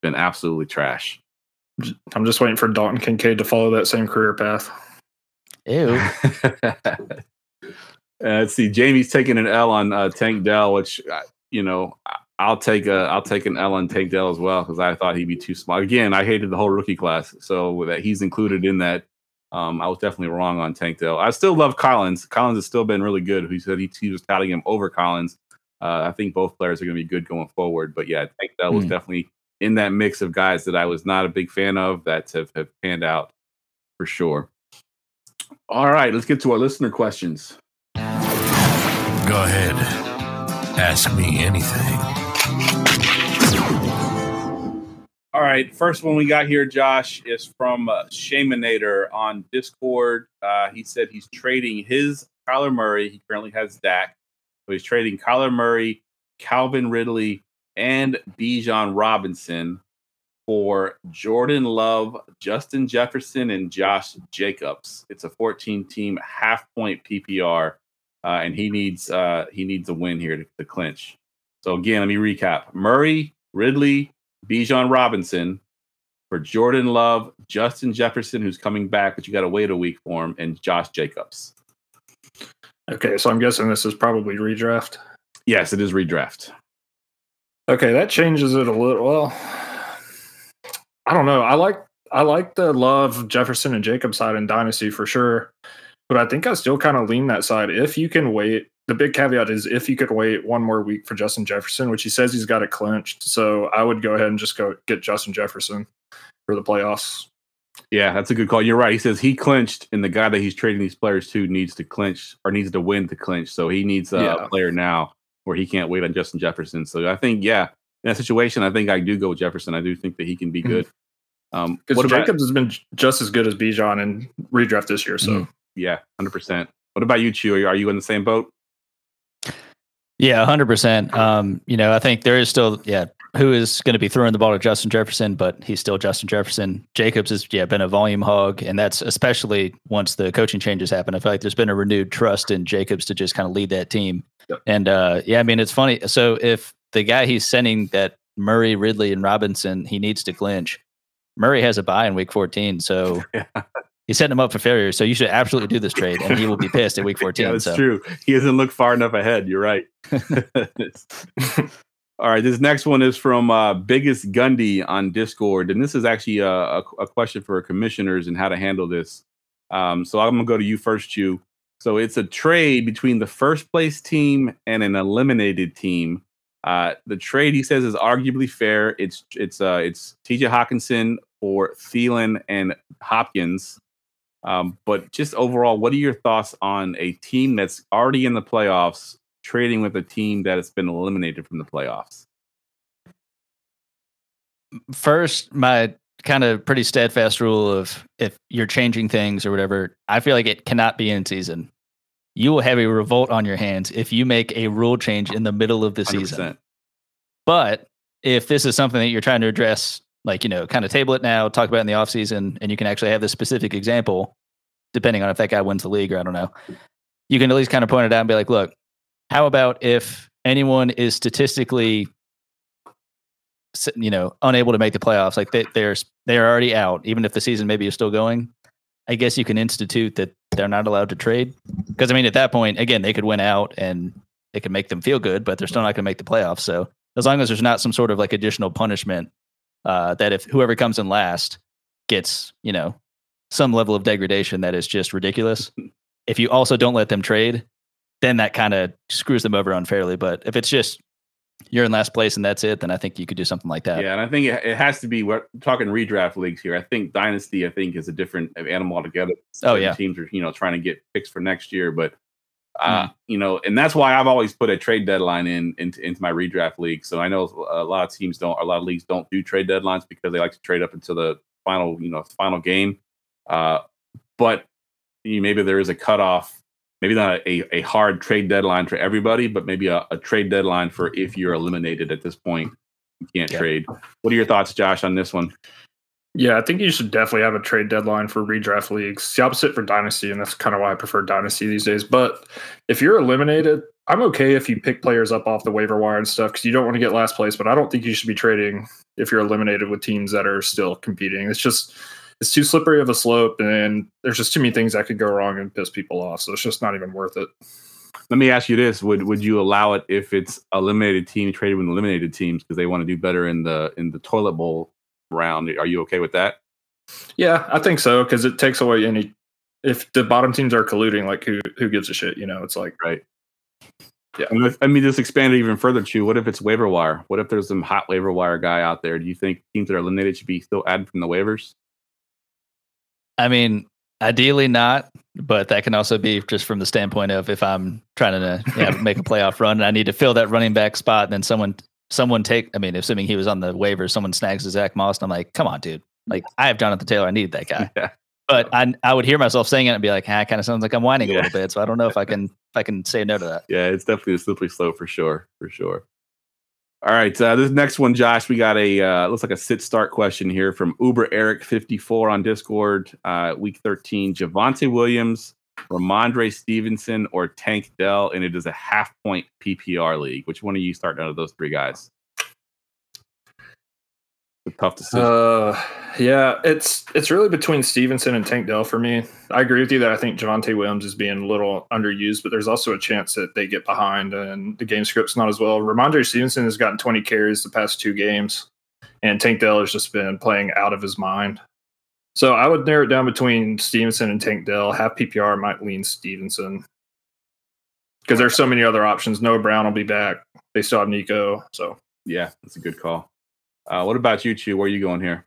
been absolutely trash. I'm just waiting for Dalton Kincaid to follow that same career path. Ew. Uh, let's see. Jamie's taking an L on uh, Tank Dell, which uh, you know I- I'll take a I'll take an L on Tank Dell as well because I thought he'd be too small. Again, I hated the whole rookie class, so that he's included in that. Um, I was definitely wrong on Tank Dell. I still love Collins. Collins has still been really good. He said he, he was touting him over Collins. Uh, I think both players are going to be good going forward. But yeah, Tank Dell was Hmm. definitely in that mix of guys that I was not a big fan of that have, have panned out for sure. All right, let's get to our listener questions. Go ahead. Ask me anything. All right, first one we got here, Josh, is from uh, Shaminator on Discord. Uh, he said he's trading his Kyler Murray. He currently has Dak, so he's trading Kyler Murray, Calvin Ridley, and Bijan Robinson for Jordan Love, Justin Jefferson, and Josh Jacobs. It's a 14-team half-point PPR, uh, and he needs uh, he needs a win here to, to clinch. So again, let me recap: Murray, Ridley, Bijan Robinson for Jordan Love, Justin Jefferson, who's coming back, but you got to wait a week for him, and Josh Jacobs. Okay, so I'm guessing this is probably redraft. Yes, it is redraft. Okay, that changes it a little. Well, I don't know. I like I like the love Jefferson and Jacob side in Dynasty for sure, but I think I still kind of lean that side. If you can wait, the big caveat is if you could wait one more week for Justin Jefferson, which he says he's got it clinched. So I would go ahead and just go get Justin Jefferson for the playoffs. Yeah, that's a good call. You're right. He says he clinched, and the guy that he's trading these players to needs to clinch or needs to win to clinch. So he needs a Yeah. player now where he can't wait on Justin Jefferson. So I think, yeah, in that situation, I think I do go with Jefferson. I do think that he can be Mhm. good. Um, Because what about, Jacobs has been just as good as Bijan in redraft this year. So Mhm. yeah, hundred percent. What about you, Chew? Are you, are you in the same boat? Yeah, hundred percent. Um, you know, I think there is still, yeah, who is going to be throwing the ball to Justin Jefferson, but he's still Justin Jefferson. Jacobs has, yeah, been a volume hog, and that's especially once the coaching changes happen. I feel like there's been a renewed trust in Jacobs to just kind of lead that team. Yep. And uh, yeah, I mean, it's funny. So if the guy he's sending that Murray, Ridley, and Robinson, he needs to clinch. Murray has a bye in week 14, so Yeah. he's setting him up for failure. So you should absolutely do this trade, and he will be pissed at week 14. Yeah, that's so. true. He doesn't look far enough ahead. You're right. All right, this next one is from uh, Biggest Gundy on Discord, and this is actually a, a, a question for commissioners and how to handle this. Um, so I'm gonna go to you first, Chew. So it's a trade between the first place team and an eliminated team. Uh, the trade he says is arguably fair. It's it's uh, it's T.J. Hockenson for Thielen and Hopkins. Um, but just overall, what are your thoughts on a team that's already in the playoffs trading with a team that has been eliminated from the playoffs? first my kind of pretty steadfast rule of if you're changing things or whatever i feel like it cannot be in season you will have a revolt on your hands if you make a rule change in the middle of the season 100%. but if this is something that you're trying to address like you know kind of table it now talk about it in the offseason and you can actually have this specific example depending on if that guy wins the league or i don't know you can at least kind of point it out and be like look how about if anyone is statistically you know unable to make the playoffs like they, they're they're already out even if the season maybe is still going i guess you can institute that they're not allowed to trade because i mean at that point again they could win out and it can make them feel good, but they're still not going to make the playoffs. So as long as there's not some sort of like additional punishment uh, that if whoever comes in last gets, you know, some level of degradation that is just ridiculous. if you also don't let them trade, then that kind of screws them over unfairly. But if it's just you're in last place and that's it, then I think you could do something like that. Yeah, and I think it, it has to be. We're talking redraft leagues here. I think dynasty, I think, is a different animal altogether. Oh, yeah. teams are you know trying to get picks for next year, but uh, Mm. you know, and that's why I've always put a trade deadline in into, into my redraft league. So I know a lot of teams don't, a lot of leagues don't do trade deadlines because they like to trade up until the final, you know, final game. Uh, but you, maybe there is a cutoff. Maybe not a, a hard trade deadline for everybody, but maybe a, a trade deadline for if you're eliminated at this point, you can't Yeah. trade. What are your thoughts, Josh, on this one? Yeah, I think you should definitely have a trade deadline for redraft leagues. It's the opposite for dynasty, and that's kind of why I prefer dynasty these days. But if you're eliminated, I'm okay if you pick players up off the waiver wire and stuff because you don't want to get last place. But I don't think you should be trading if you're eliminated with teams that are still competing. It's just it's too slippery of a slope, and there's just too many things that could go wrong and piss people off. So it's just not even worth it. Let me ask you this: Would would you allow it if it's eliminated team traded with eliminated teams because they want to do better in the in the toilet bowl round? Are you okay with that? Yeah, I think so because it takes away any. If the bottom teams are colluding, like who who gives a shit? You know, it's like Right. Yeah. I mean, just expand it even further, too What if it's waiver wire? What if there's some hot waiver wire guy out there? Do you think teams that are eliminated should be still added from the waivers? I mean, ideally not, but that can also be just from the standpoint of if I'm trying to yeah, make a playoff run and I need to fill that running back spot, and then someone someone take. I mean, assuming he was on the waiver, someone snags Zach Moss, and I'm like, come on, dude. Like I have Jonathan Taylor, I need that guy. Yeah. But I I would hear myself saying it and be like, ah, kind of sounds like I'm whining Yeah. a little bit. So I don't know if I can if I can say no to that. Yeah, it's definitely a slippery slope for sure, for sure. All right, uh, this next one, Josh, we got a uh, looks like a sit start question here from Uber Eric fifty four on Discord. Uh, week thirteen, Javonte Williams, Rhamondre Stevenson, or Tank Dell, and it is a half point PPR league. Which one are you starting out of those three guys? A tough decision. Uh, yeah, it's it's really between Stevenson and Tank Dell for me. I agree with you that I think Javonte Williams is being a little underused, but there's also a chance that they get behind and the game script's not as well. Rhamondre Stevenson has gotten 20 carries the past two games, and Tank Dell has just been playing out of his mind. So I would narrow it down between Stevenson and Tank Dell. Half PPR might lean Stevenson because there's so many other options. Noah Brown will be back. They still have Nico. So yeah, that's a good call. Uh, what about you, Chew? Where are you going here?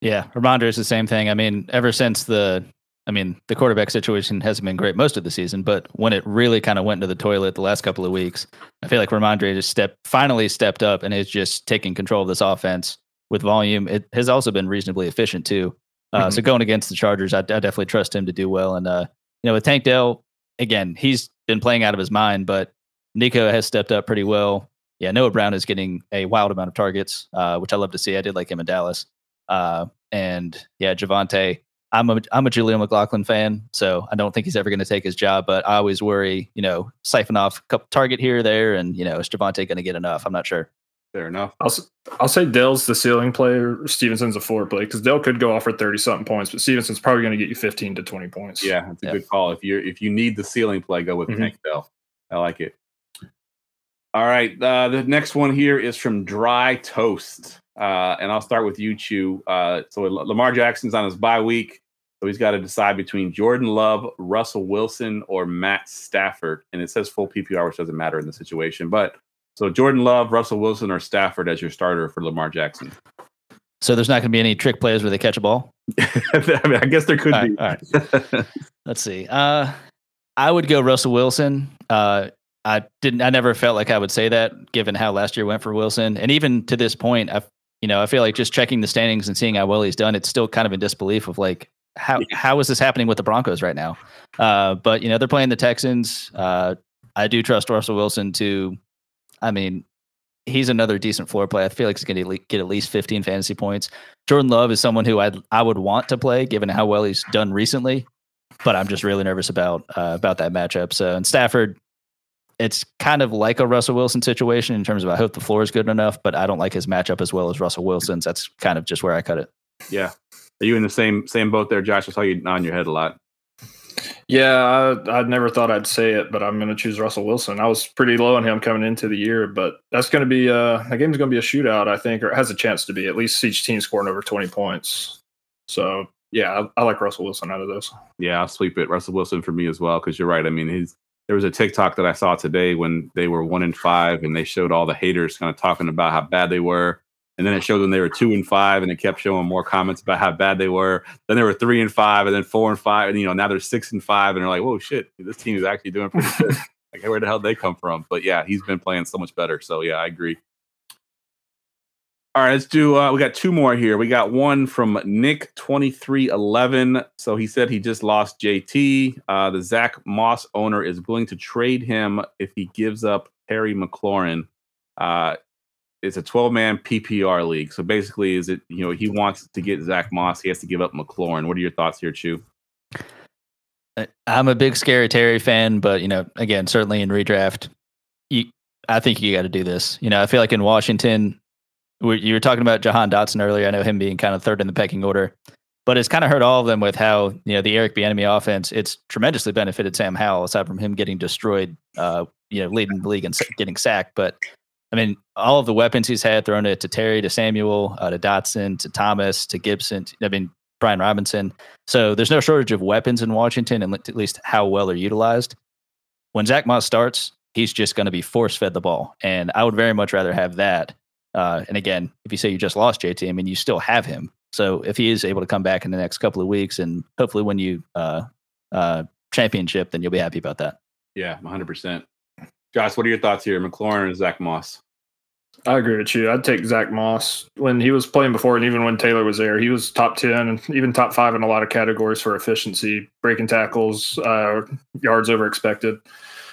Yeah, Rhamondre is the same thing. I mean, ever since the, I mean, the quarterback situation hasn't been great most of the season, but when it really kind of went into the toilet the last couple of weeks, I feel like Rhamondre just stepped, finally stepped up and is just taking control of this offense with volume. It has also been reasonably efficient too. Uh, So going against the Chargers, I, I definitely trust him to do well. And uh, you know, with Tank Dell, again, he's been playing out of his mind, but Nico has stepped up pretty well. Yeah, Noah Brown is getting a wild amount of targets, uh, which I love to see. I did like him in Dallas. Uh, and yeah, Javonte, I'm a I'm a Jaleel McLaughlin fan, so I don't think he's ever going to take his job. But I always worry, you know, siphon off a couple target here or there, and you know, is Javonte going to get enough? I'm not sure. Fair enough. I'll s- I'll say Dell's the ceiling player. Stevenson's a floor play because Dell could go off for thirty something points, but Stevenson's probably going to get you fifteen to twenty points. Yeah, that's a Yeah. good call. If you are if you need the ceiling play, go with Mhm. Tank Dell. I like it. All right, uh, the next one here is from Dry Toast, uh, and I'll start with you, Chew. Uh, so Lamar Jackson's on his bye week, so he's got to decide between Jordan Love, Russell Wilson, or Matt Stafford, and it says full PPR, which doesn't matter in the situation. But so Jordan Love, Russell Wilson, or Stafford as your starter for Lamar Jackson. So there's not going to be any trick plays where they catch a ball. I, mean, I guess there could All be. right, all right. Let's see. Uh, I would go Russell Wilson. Uh, I didn't. I never felt like I would say that, given how last year went for Wilson, and even to this point, I, you know, I feel like just checking the standings and seeing how well he's done, it's still kind of in disbelief of like how how is this happening with the Broncos right now? Uh, but you know, they're playing the Texans. Uh, I do trust Russell Wilson to. I mean, he's another decent floor play. I feel like he's going to get at least 15 fantasy points. Jordan Love is someone who I I would want to play, given how well he's done recently but I'm just really nervous about uh, about that matchup. So, and Stafford, it's kind of like a Russell Wilson situation in terms of I hope the floor is good enough, but I don't like his matchup as well as Russell Wilson's. That's kind of just where I cut it. Yeah. Are you in the same same boat there, Josh? I saw you nodding your head a lot. Yeah, I, I never thought I'd say it, but I'm going to choose Russell Wilson. I was pretty low on him coming into the year, but that's going to be uh, that game's going to be a shootout, I think, or it has a chance to be. At least each team scoring over 20 points. So yeah, I, I like Russell Wilson out of those. Yeah, I'll sweep it. Russell Wilson for me as well because you're right. I mean, he's there was a TikTok that I saw today when they were one in five, and they showed all the haters kind of talking about how bad they were. And then it showed them they were two and five, and it kept showing more comments about how bad they were. Then they were three and five, and then four and five, and you know now they're six and five, and they're like, "Whoa, shit! This team is actually doing pretty good." like, where the hell did they come from? But yeah, he's been playing so much better. So yeah, I agree. All right, let's do. Uh, we got two more here. We got one from Nick twenty three eleven. So he said he just lost JT. Uh, the Zach Moss owner is willing to trade him if he gives up Terry McLaurin. Uh, it's a twelve man PPR league. So basically, is it you know he wants to get Zach Moss, he has to give up McLaurin. What are your thoughts here, Chew? I'm a big scary Terry fan, but you know, again, certainly in redraft, you, I think you got to do this. You know, I feel like in Washington, you were talking about Jahan Dotson earlier. I know him being kind of third in the pecking order, but it's kind of hurt all of them with how you know the Eric Bieniemy offense. It's tremendously benefited Sam Howell aside from him getting destroyed. Uh, you know, leading the league and getting sacked, but I mean, all of the weapons he's had thrown it to Terry, to Samuel, uh, to Dotson, to Thomas, to Gibson. I mean, Brian Robinson. So there's no shortage of weapons in Washington, and at least how well they're utilized. When Zach Moss starts, he's just going to be force fed the ball, and I would very much rather have that uh, and again, if you say you just lost JT, I mean, you still have him. So if he is able to come back in the next couple of weeks and hopefully win you uh, uh, championship, then you'll be happy about that. Yeah, 100%. Josh, what are your thoughts here? McLaurin and Zach Moss? I agree with you. I'd take Zach Moss when he was playing before, and even when Taylor was there, he was top ten and even top five in a lot of categories for efficiency, breaking tackles, uh, yards over expected.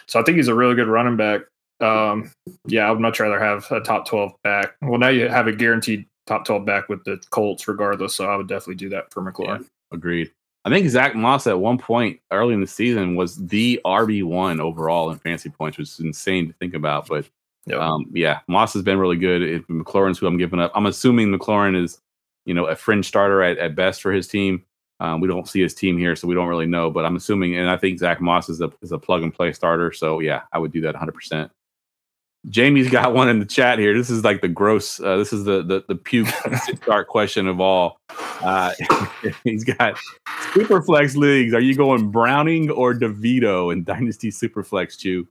So I think he's a really good running back. Um, yeah, I would much rather have a top 12 back. Well, now you have a guaranteed top 12 back with the Colts, regardless. So I would definitely do that for McLaurin. Yeah, agreed. I think Zach Moss at one point early in the season was the RB1 overall in fantasy points, which is insane to think about. But yep. um, yeah, Moss has been really good. If McLaurin's who I'm giving up. I'm assuming McLaurin is, you know, a fringe starter at, at best for his team. Um, we don't see his team here, so we don't really know. But I'm assuming, and I think Zach Moss is a is a plug and play starter. So yeah, I would do that 100. percent Jamie's got one in the chat here. This is like the gross. Uh, this is the the, the puke start question of all. Uh, he's got Superflex leagues. Are you going Browning or DeVito in Dynasty Superflex? Chew.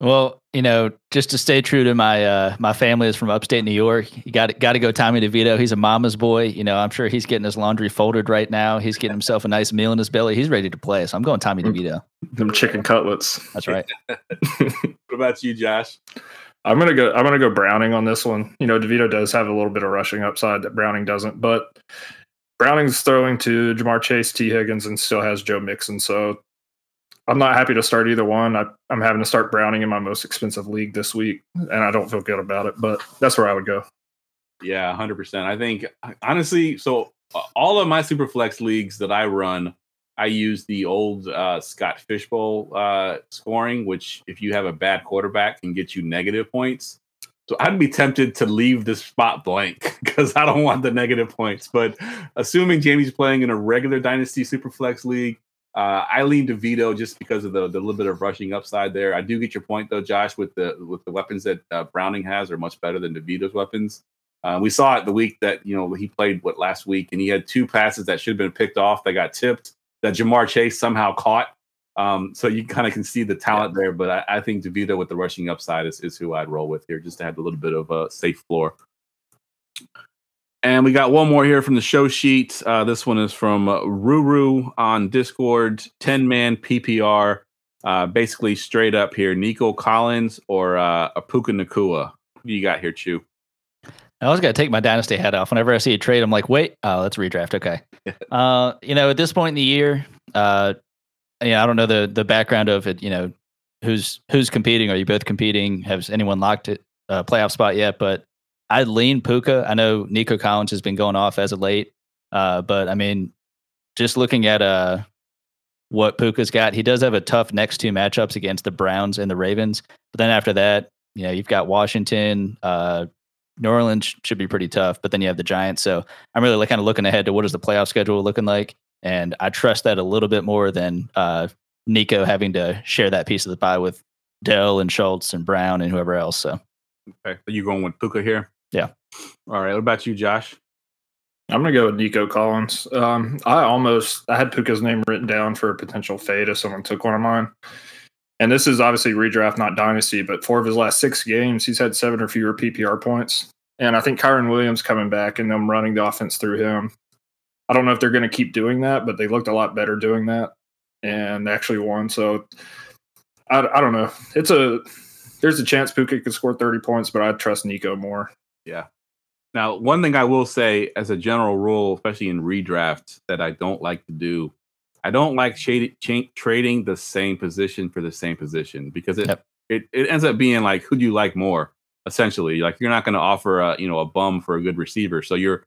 Well, you know, just to stay true to my uh, my family is from upstate New York. You got got to go Tommy DeVito. He's a mama's boy. You know, I'm sure he's getting his laundry folded right now. He's getting himself a nice meal in his belly. He's ready to play. So I'm going Tommy mm. DeVito. Them chicken cutlets. That's right. what about you, Josh? I'm gonna go. I'm gonna go Browning on this one. You know, DeVito does have a little bit of rushing upside that Browning doesn't, but Browning's throwing to Ja'Marr Chase, Tee Higgins, and still has Joe Mixon. So I'm not happy to start either one. I, am having to start Browning in my most expensive league this week, and I don't feel good about it. But that's where I would go. Yeah, hundred percent. I think honestly, so uh, all of my super flex leagues that I run, I use the old uh, Scott Fish Bowl uh, scoring, which if you have a bad quarterback can get you negative points. So I'd be tempted to leave this spot blank because I don't want the negative points. But assuming Jamie's playing in a regular Dynasty Superflex league, uh, I lean to DeVito just because of the, the little bit of rushing upside there. I do get your point though, Josh, with the with the weapons that uh, Browning has are much better than DeVito's weapons. Uh, we saw it the week that you know he played what last week, and he had two passes that should have been picked off that got tipped that Ja'Marr Chase somehow caught. Um, so you kind of can see the talent yeah. there, but I, I, think DeVito with the rushing upside is, is who I'd roll with here, just to have a little bit of a safe floor. And we got one more here from the show sheet. Uh, this one is from uh, Ruru on Discord, 10 man PPR. Uh, basically, straight up here Nico Collins or uh, a Puka Nacua. Who you got here, Chew? I was going to take my dynasty hat off. Whenever I see a trade, I'm like, wait, oh, let's redraft. Okay. uh, you know, at this point in the year, uh, yeah, I don't know the the background of it. You know, who's who's competing? Are you both competing? Has anyone locked it uh, playoff spot yet? But I lean Puka. I know Nico Collins has been going off as of late, uh, but I mean, just looking at uh, what Puka's got, he does have a tough next two matchups against the Browns and the Ravens. But then after that, you know, you've got Washington, uh, New Orleans should be pretty tough, but then you have the Giants. So I'm really like kind of looking ahead to what is the playoff schedule looking like. and I trust that a little bit more than uh, Nico having to share that piece of the pie with Dell and Schultz and Brown and whoever else. So Okay, so you going with Puka here? Yeah. All right. What about you, Josh? I'm gonna go with Nico Collins. Um, I almost I had Puka's name written down for a potential fade if someone took one of mine. And this is obviously redraft, not dynasty, but four of his last six games, he's had seven or fewer PPR points. And I think Kyren Williams coming back and them running the offense through him. I don't know if they're going to keep doing that, but they looked a lot better doing that and actually won. So I, I don't know. It's a there's a chance Puka could score 30 points, but I trust Nico more. Yeah. Now, one thing I will say as a general rule, especially in redraft, that I don't like to do, I don't like shady, trading the same position for the same position because it, Yep. it it ends up being like who do you like more? Essentially, like you're not going to offer a you know a bum for a good receiver, so you're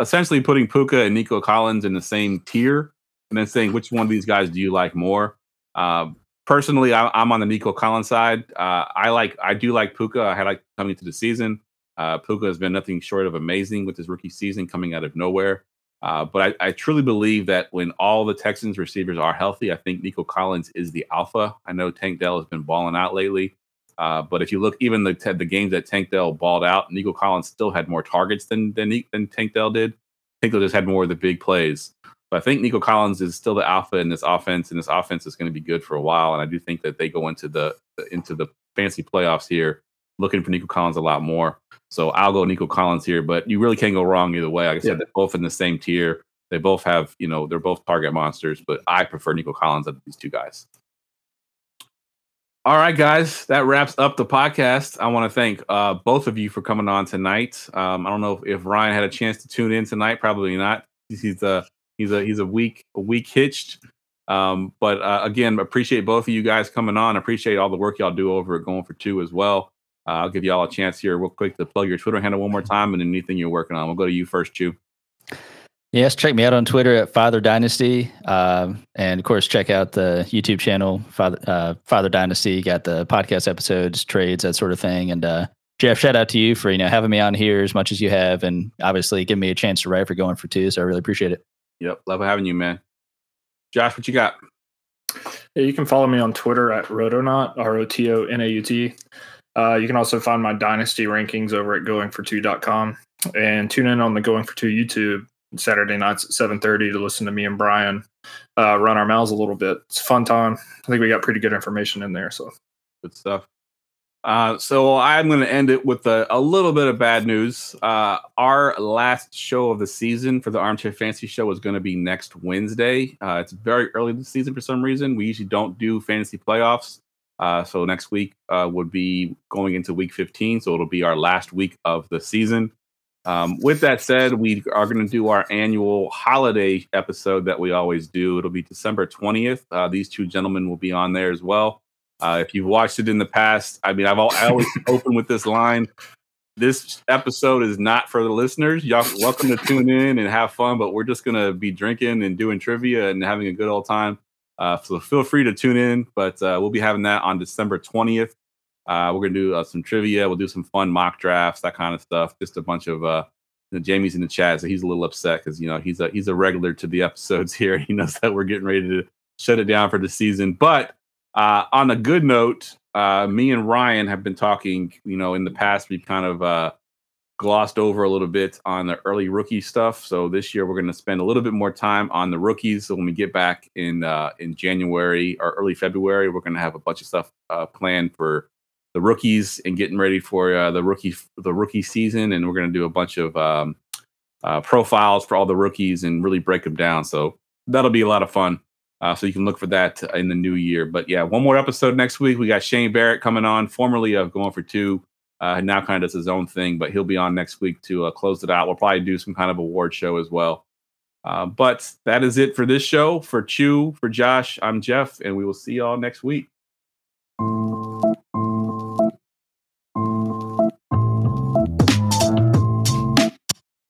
essentially putting Puka and Nico Collins in the same tier, and then saying which one of these guys do you like more. Um, personally, I, I'm on the Nico Collins side. Uh, I like I do like Puka. I had like coming into the season. Uh, Puka has been nothing short of amazing with his rookie season coming out of nowhere. Uh, but I, I truly believe that when all the Texans receivers are healthy, I think Nico Collins is the alpha. I know Tank Dell has been balling out lately. Uh, but if you look, even the the games that Tank Dell balled out, Nico Collins still had more targets than than, than Tank Dell did. Tank Dell just had more of the big plays. But I think Nico Collins is still the alpha in this offense, and this offense is going to be good for a while. And I do think that they go into the into the fancy playoffs here looking for Nico Collins a lot more. So I'll go Nico Collins here, but you really can't go wrong either way. Like I said, Yeah. they're both in the same tier. They both have, you know, they're both target monsters, but I prefer Nico Collins of these two guys. All right, guys, that wraps up the podcast. I want to thank uh, both of you for coming on tonight. Um, I don't know if, if Ryan had a chance to tune in tonight. Probably not. He's a he's a he's a week a week hitched. Um, but uh, again, appreciate both of you guys coming on. Appreciate all the work y'all do over at Going for Two as well. Uh, I'll give y'all a chance here, real quick, to plug your Twitter handle one more time and anything you're working on. We'll go to you first, Chew. Yes, check me out on Twitter at Father Dynasty, um, and of course, check out the YouTube channel Father uh, Father Dynasty. Got the podcast episodes, trades, that sort of thing. And uh, Geoff, shout out to you for you know having me on here as much as you have, and obviously giving me a chance to write for going for two. So I really appreciate it. Yep, love having you, man. Josh, what you got? Yeah, you can follow me on Twitter at Rotonaut, R O T O N A U T. Uh, you can also find my dynasty rankings over at goingfor2.com and tune in on the Going for Two YouTube Saturday nights at 7:30 to listen to me and Brian uh, run our mouths a little bit. It's fun time. I think we got pretty good information in there. So Good stuff. Uh, so I'm going to end it with a, a little bit of bad news. Uh, our last show of the season for the Armchair Fantasy Show is going to be next Wednesday. Uh, it's very early this season for some reason. We usually don't do fantasy playoffs. Uh, so next week uh, would be going into week 15. So it'll be our last week of the season. Um, with that said, we are going to do our annual holiday episode that we always do. It'll be December 20th. Uh, these two gentlemen will be on there as well. Uh, if you've watched it in the past, I mean, I've al- I always open with this line. This episode is not for the listeners. Y'all welcome to tune in and have fun, but we're just gonna be drinking and doing trivia and having a good old time. Uh, so feel free to tune in, but uh, we'll be having that on December 20th. Uh, we're gonna do uh, some trivia. We'll do some fun mock drafts, that kind of stuff. Just a bunch of uh, you know, Jamie's in the chat, so he's a little upset because you know he's a he's a regular to the episodes here. He knows that we're getting ready to shut it down for the season. But uh, on a good note, uh, me and Ryan have been talking. You know, in the past we've kind of uh, glossed over a little bit on the early rookie stuff. So this year we're going to spend a little bit more time on the rookies. So when we get back in uh, in January or early February, we're going to have a bunch of stuff uh, planned for the rookies and getting ready for uh, the rookie the rookie season. And we're going to do a bunch of um, uh, profiles for all the rookies and really break them down. So that'll be a lot of fun. Uh, so you can look for that in the new year. But yeah, one more episode next week. We got Shane Barrett coming on, formerly of Going for Two. Uh, now kind of does his own thing, but he'll be on next week to uh, close it out. We'll probably do some kind of award show as well. Uh, but that is it for this show. For Chew, for Josh, I'm Geoff, and we will see y'all next week.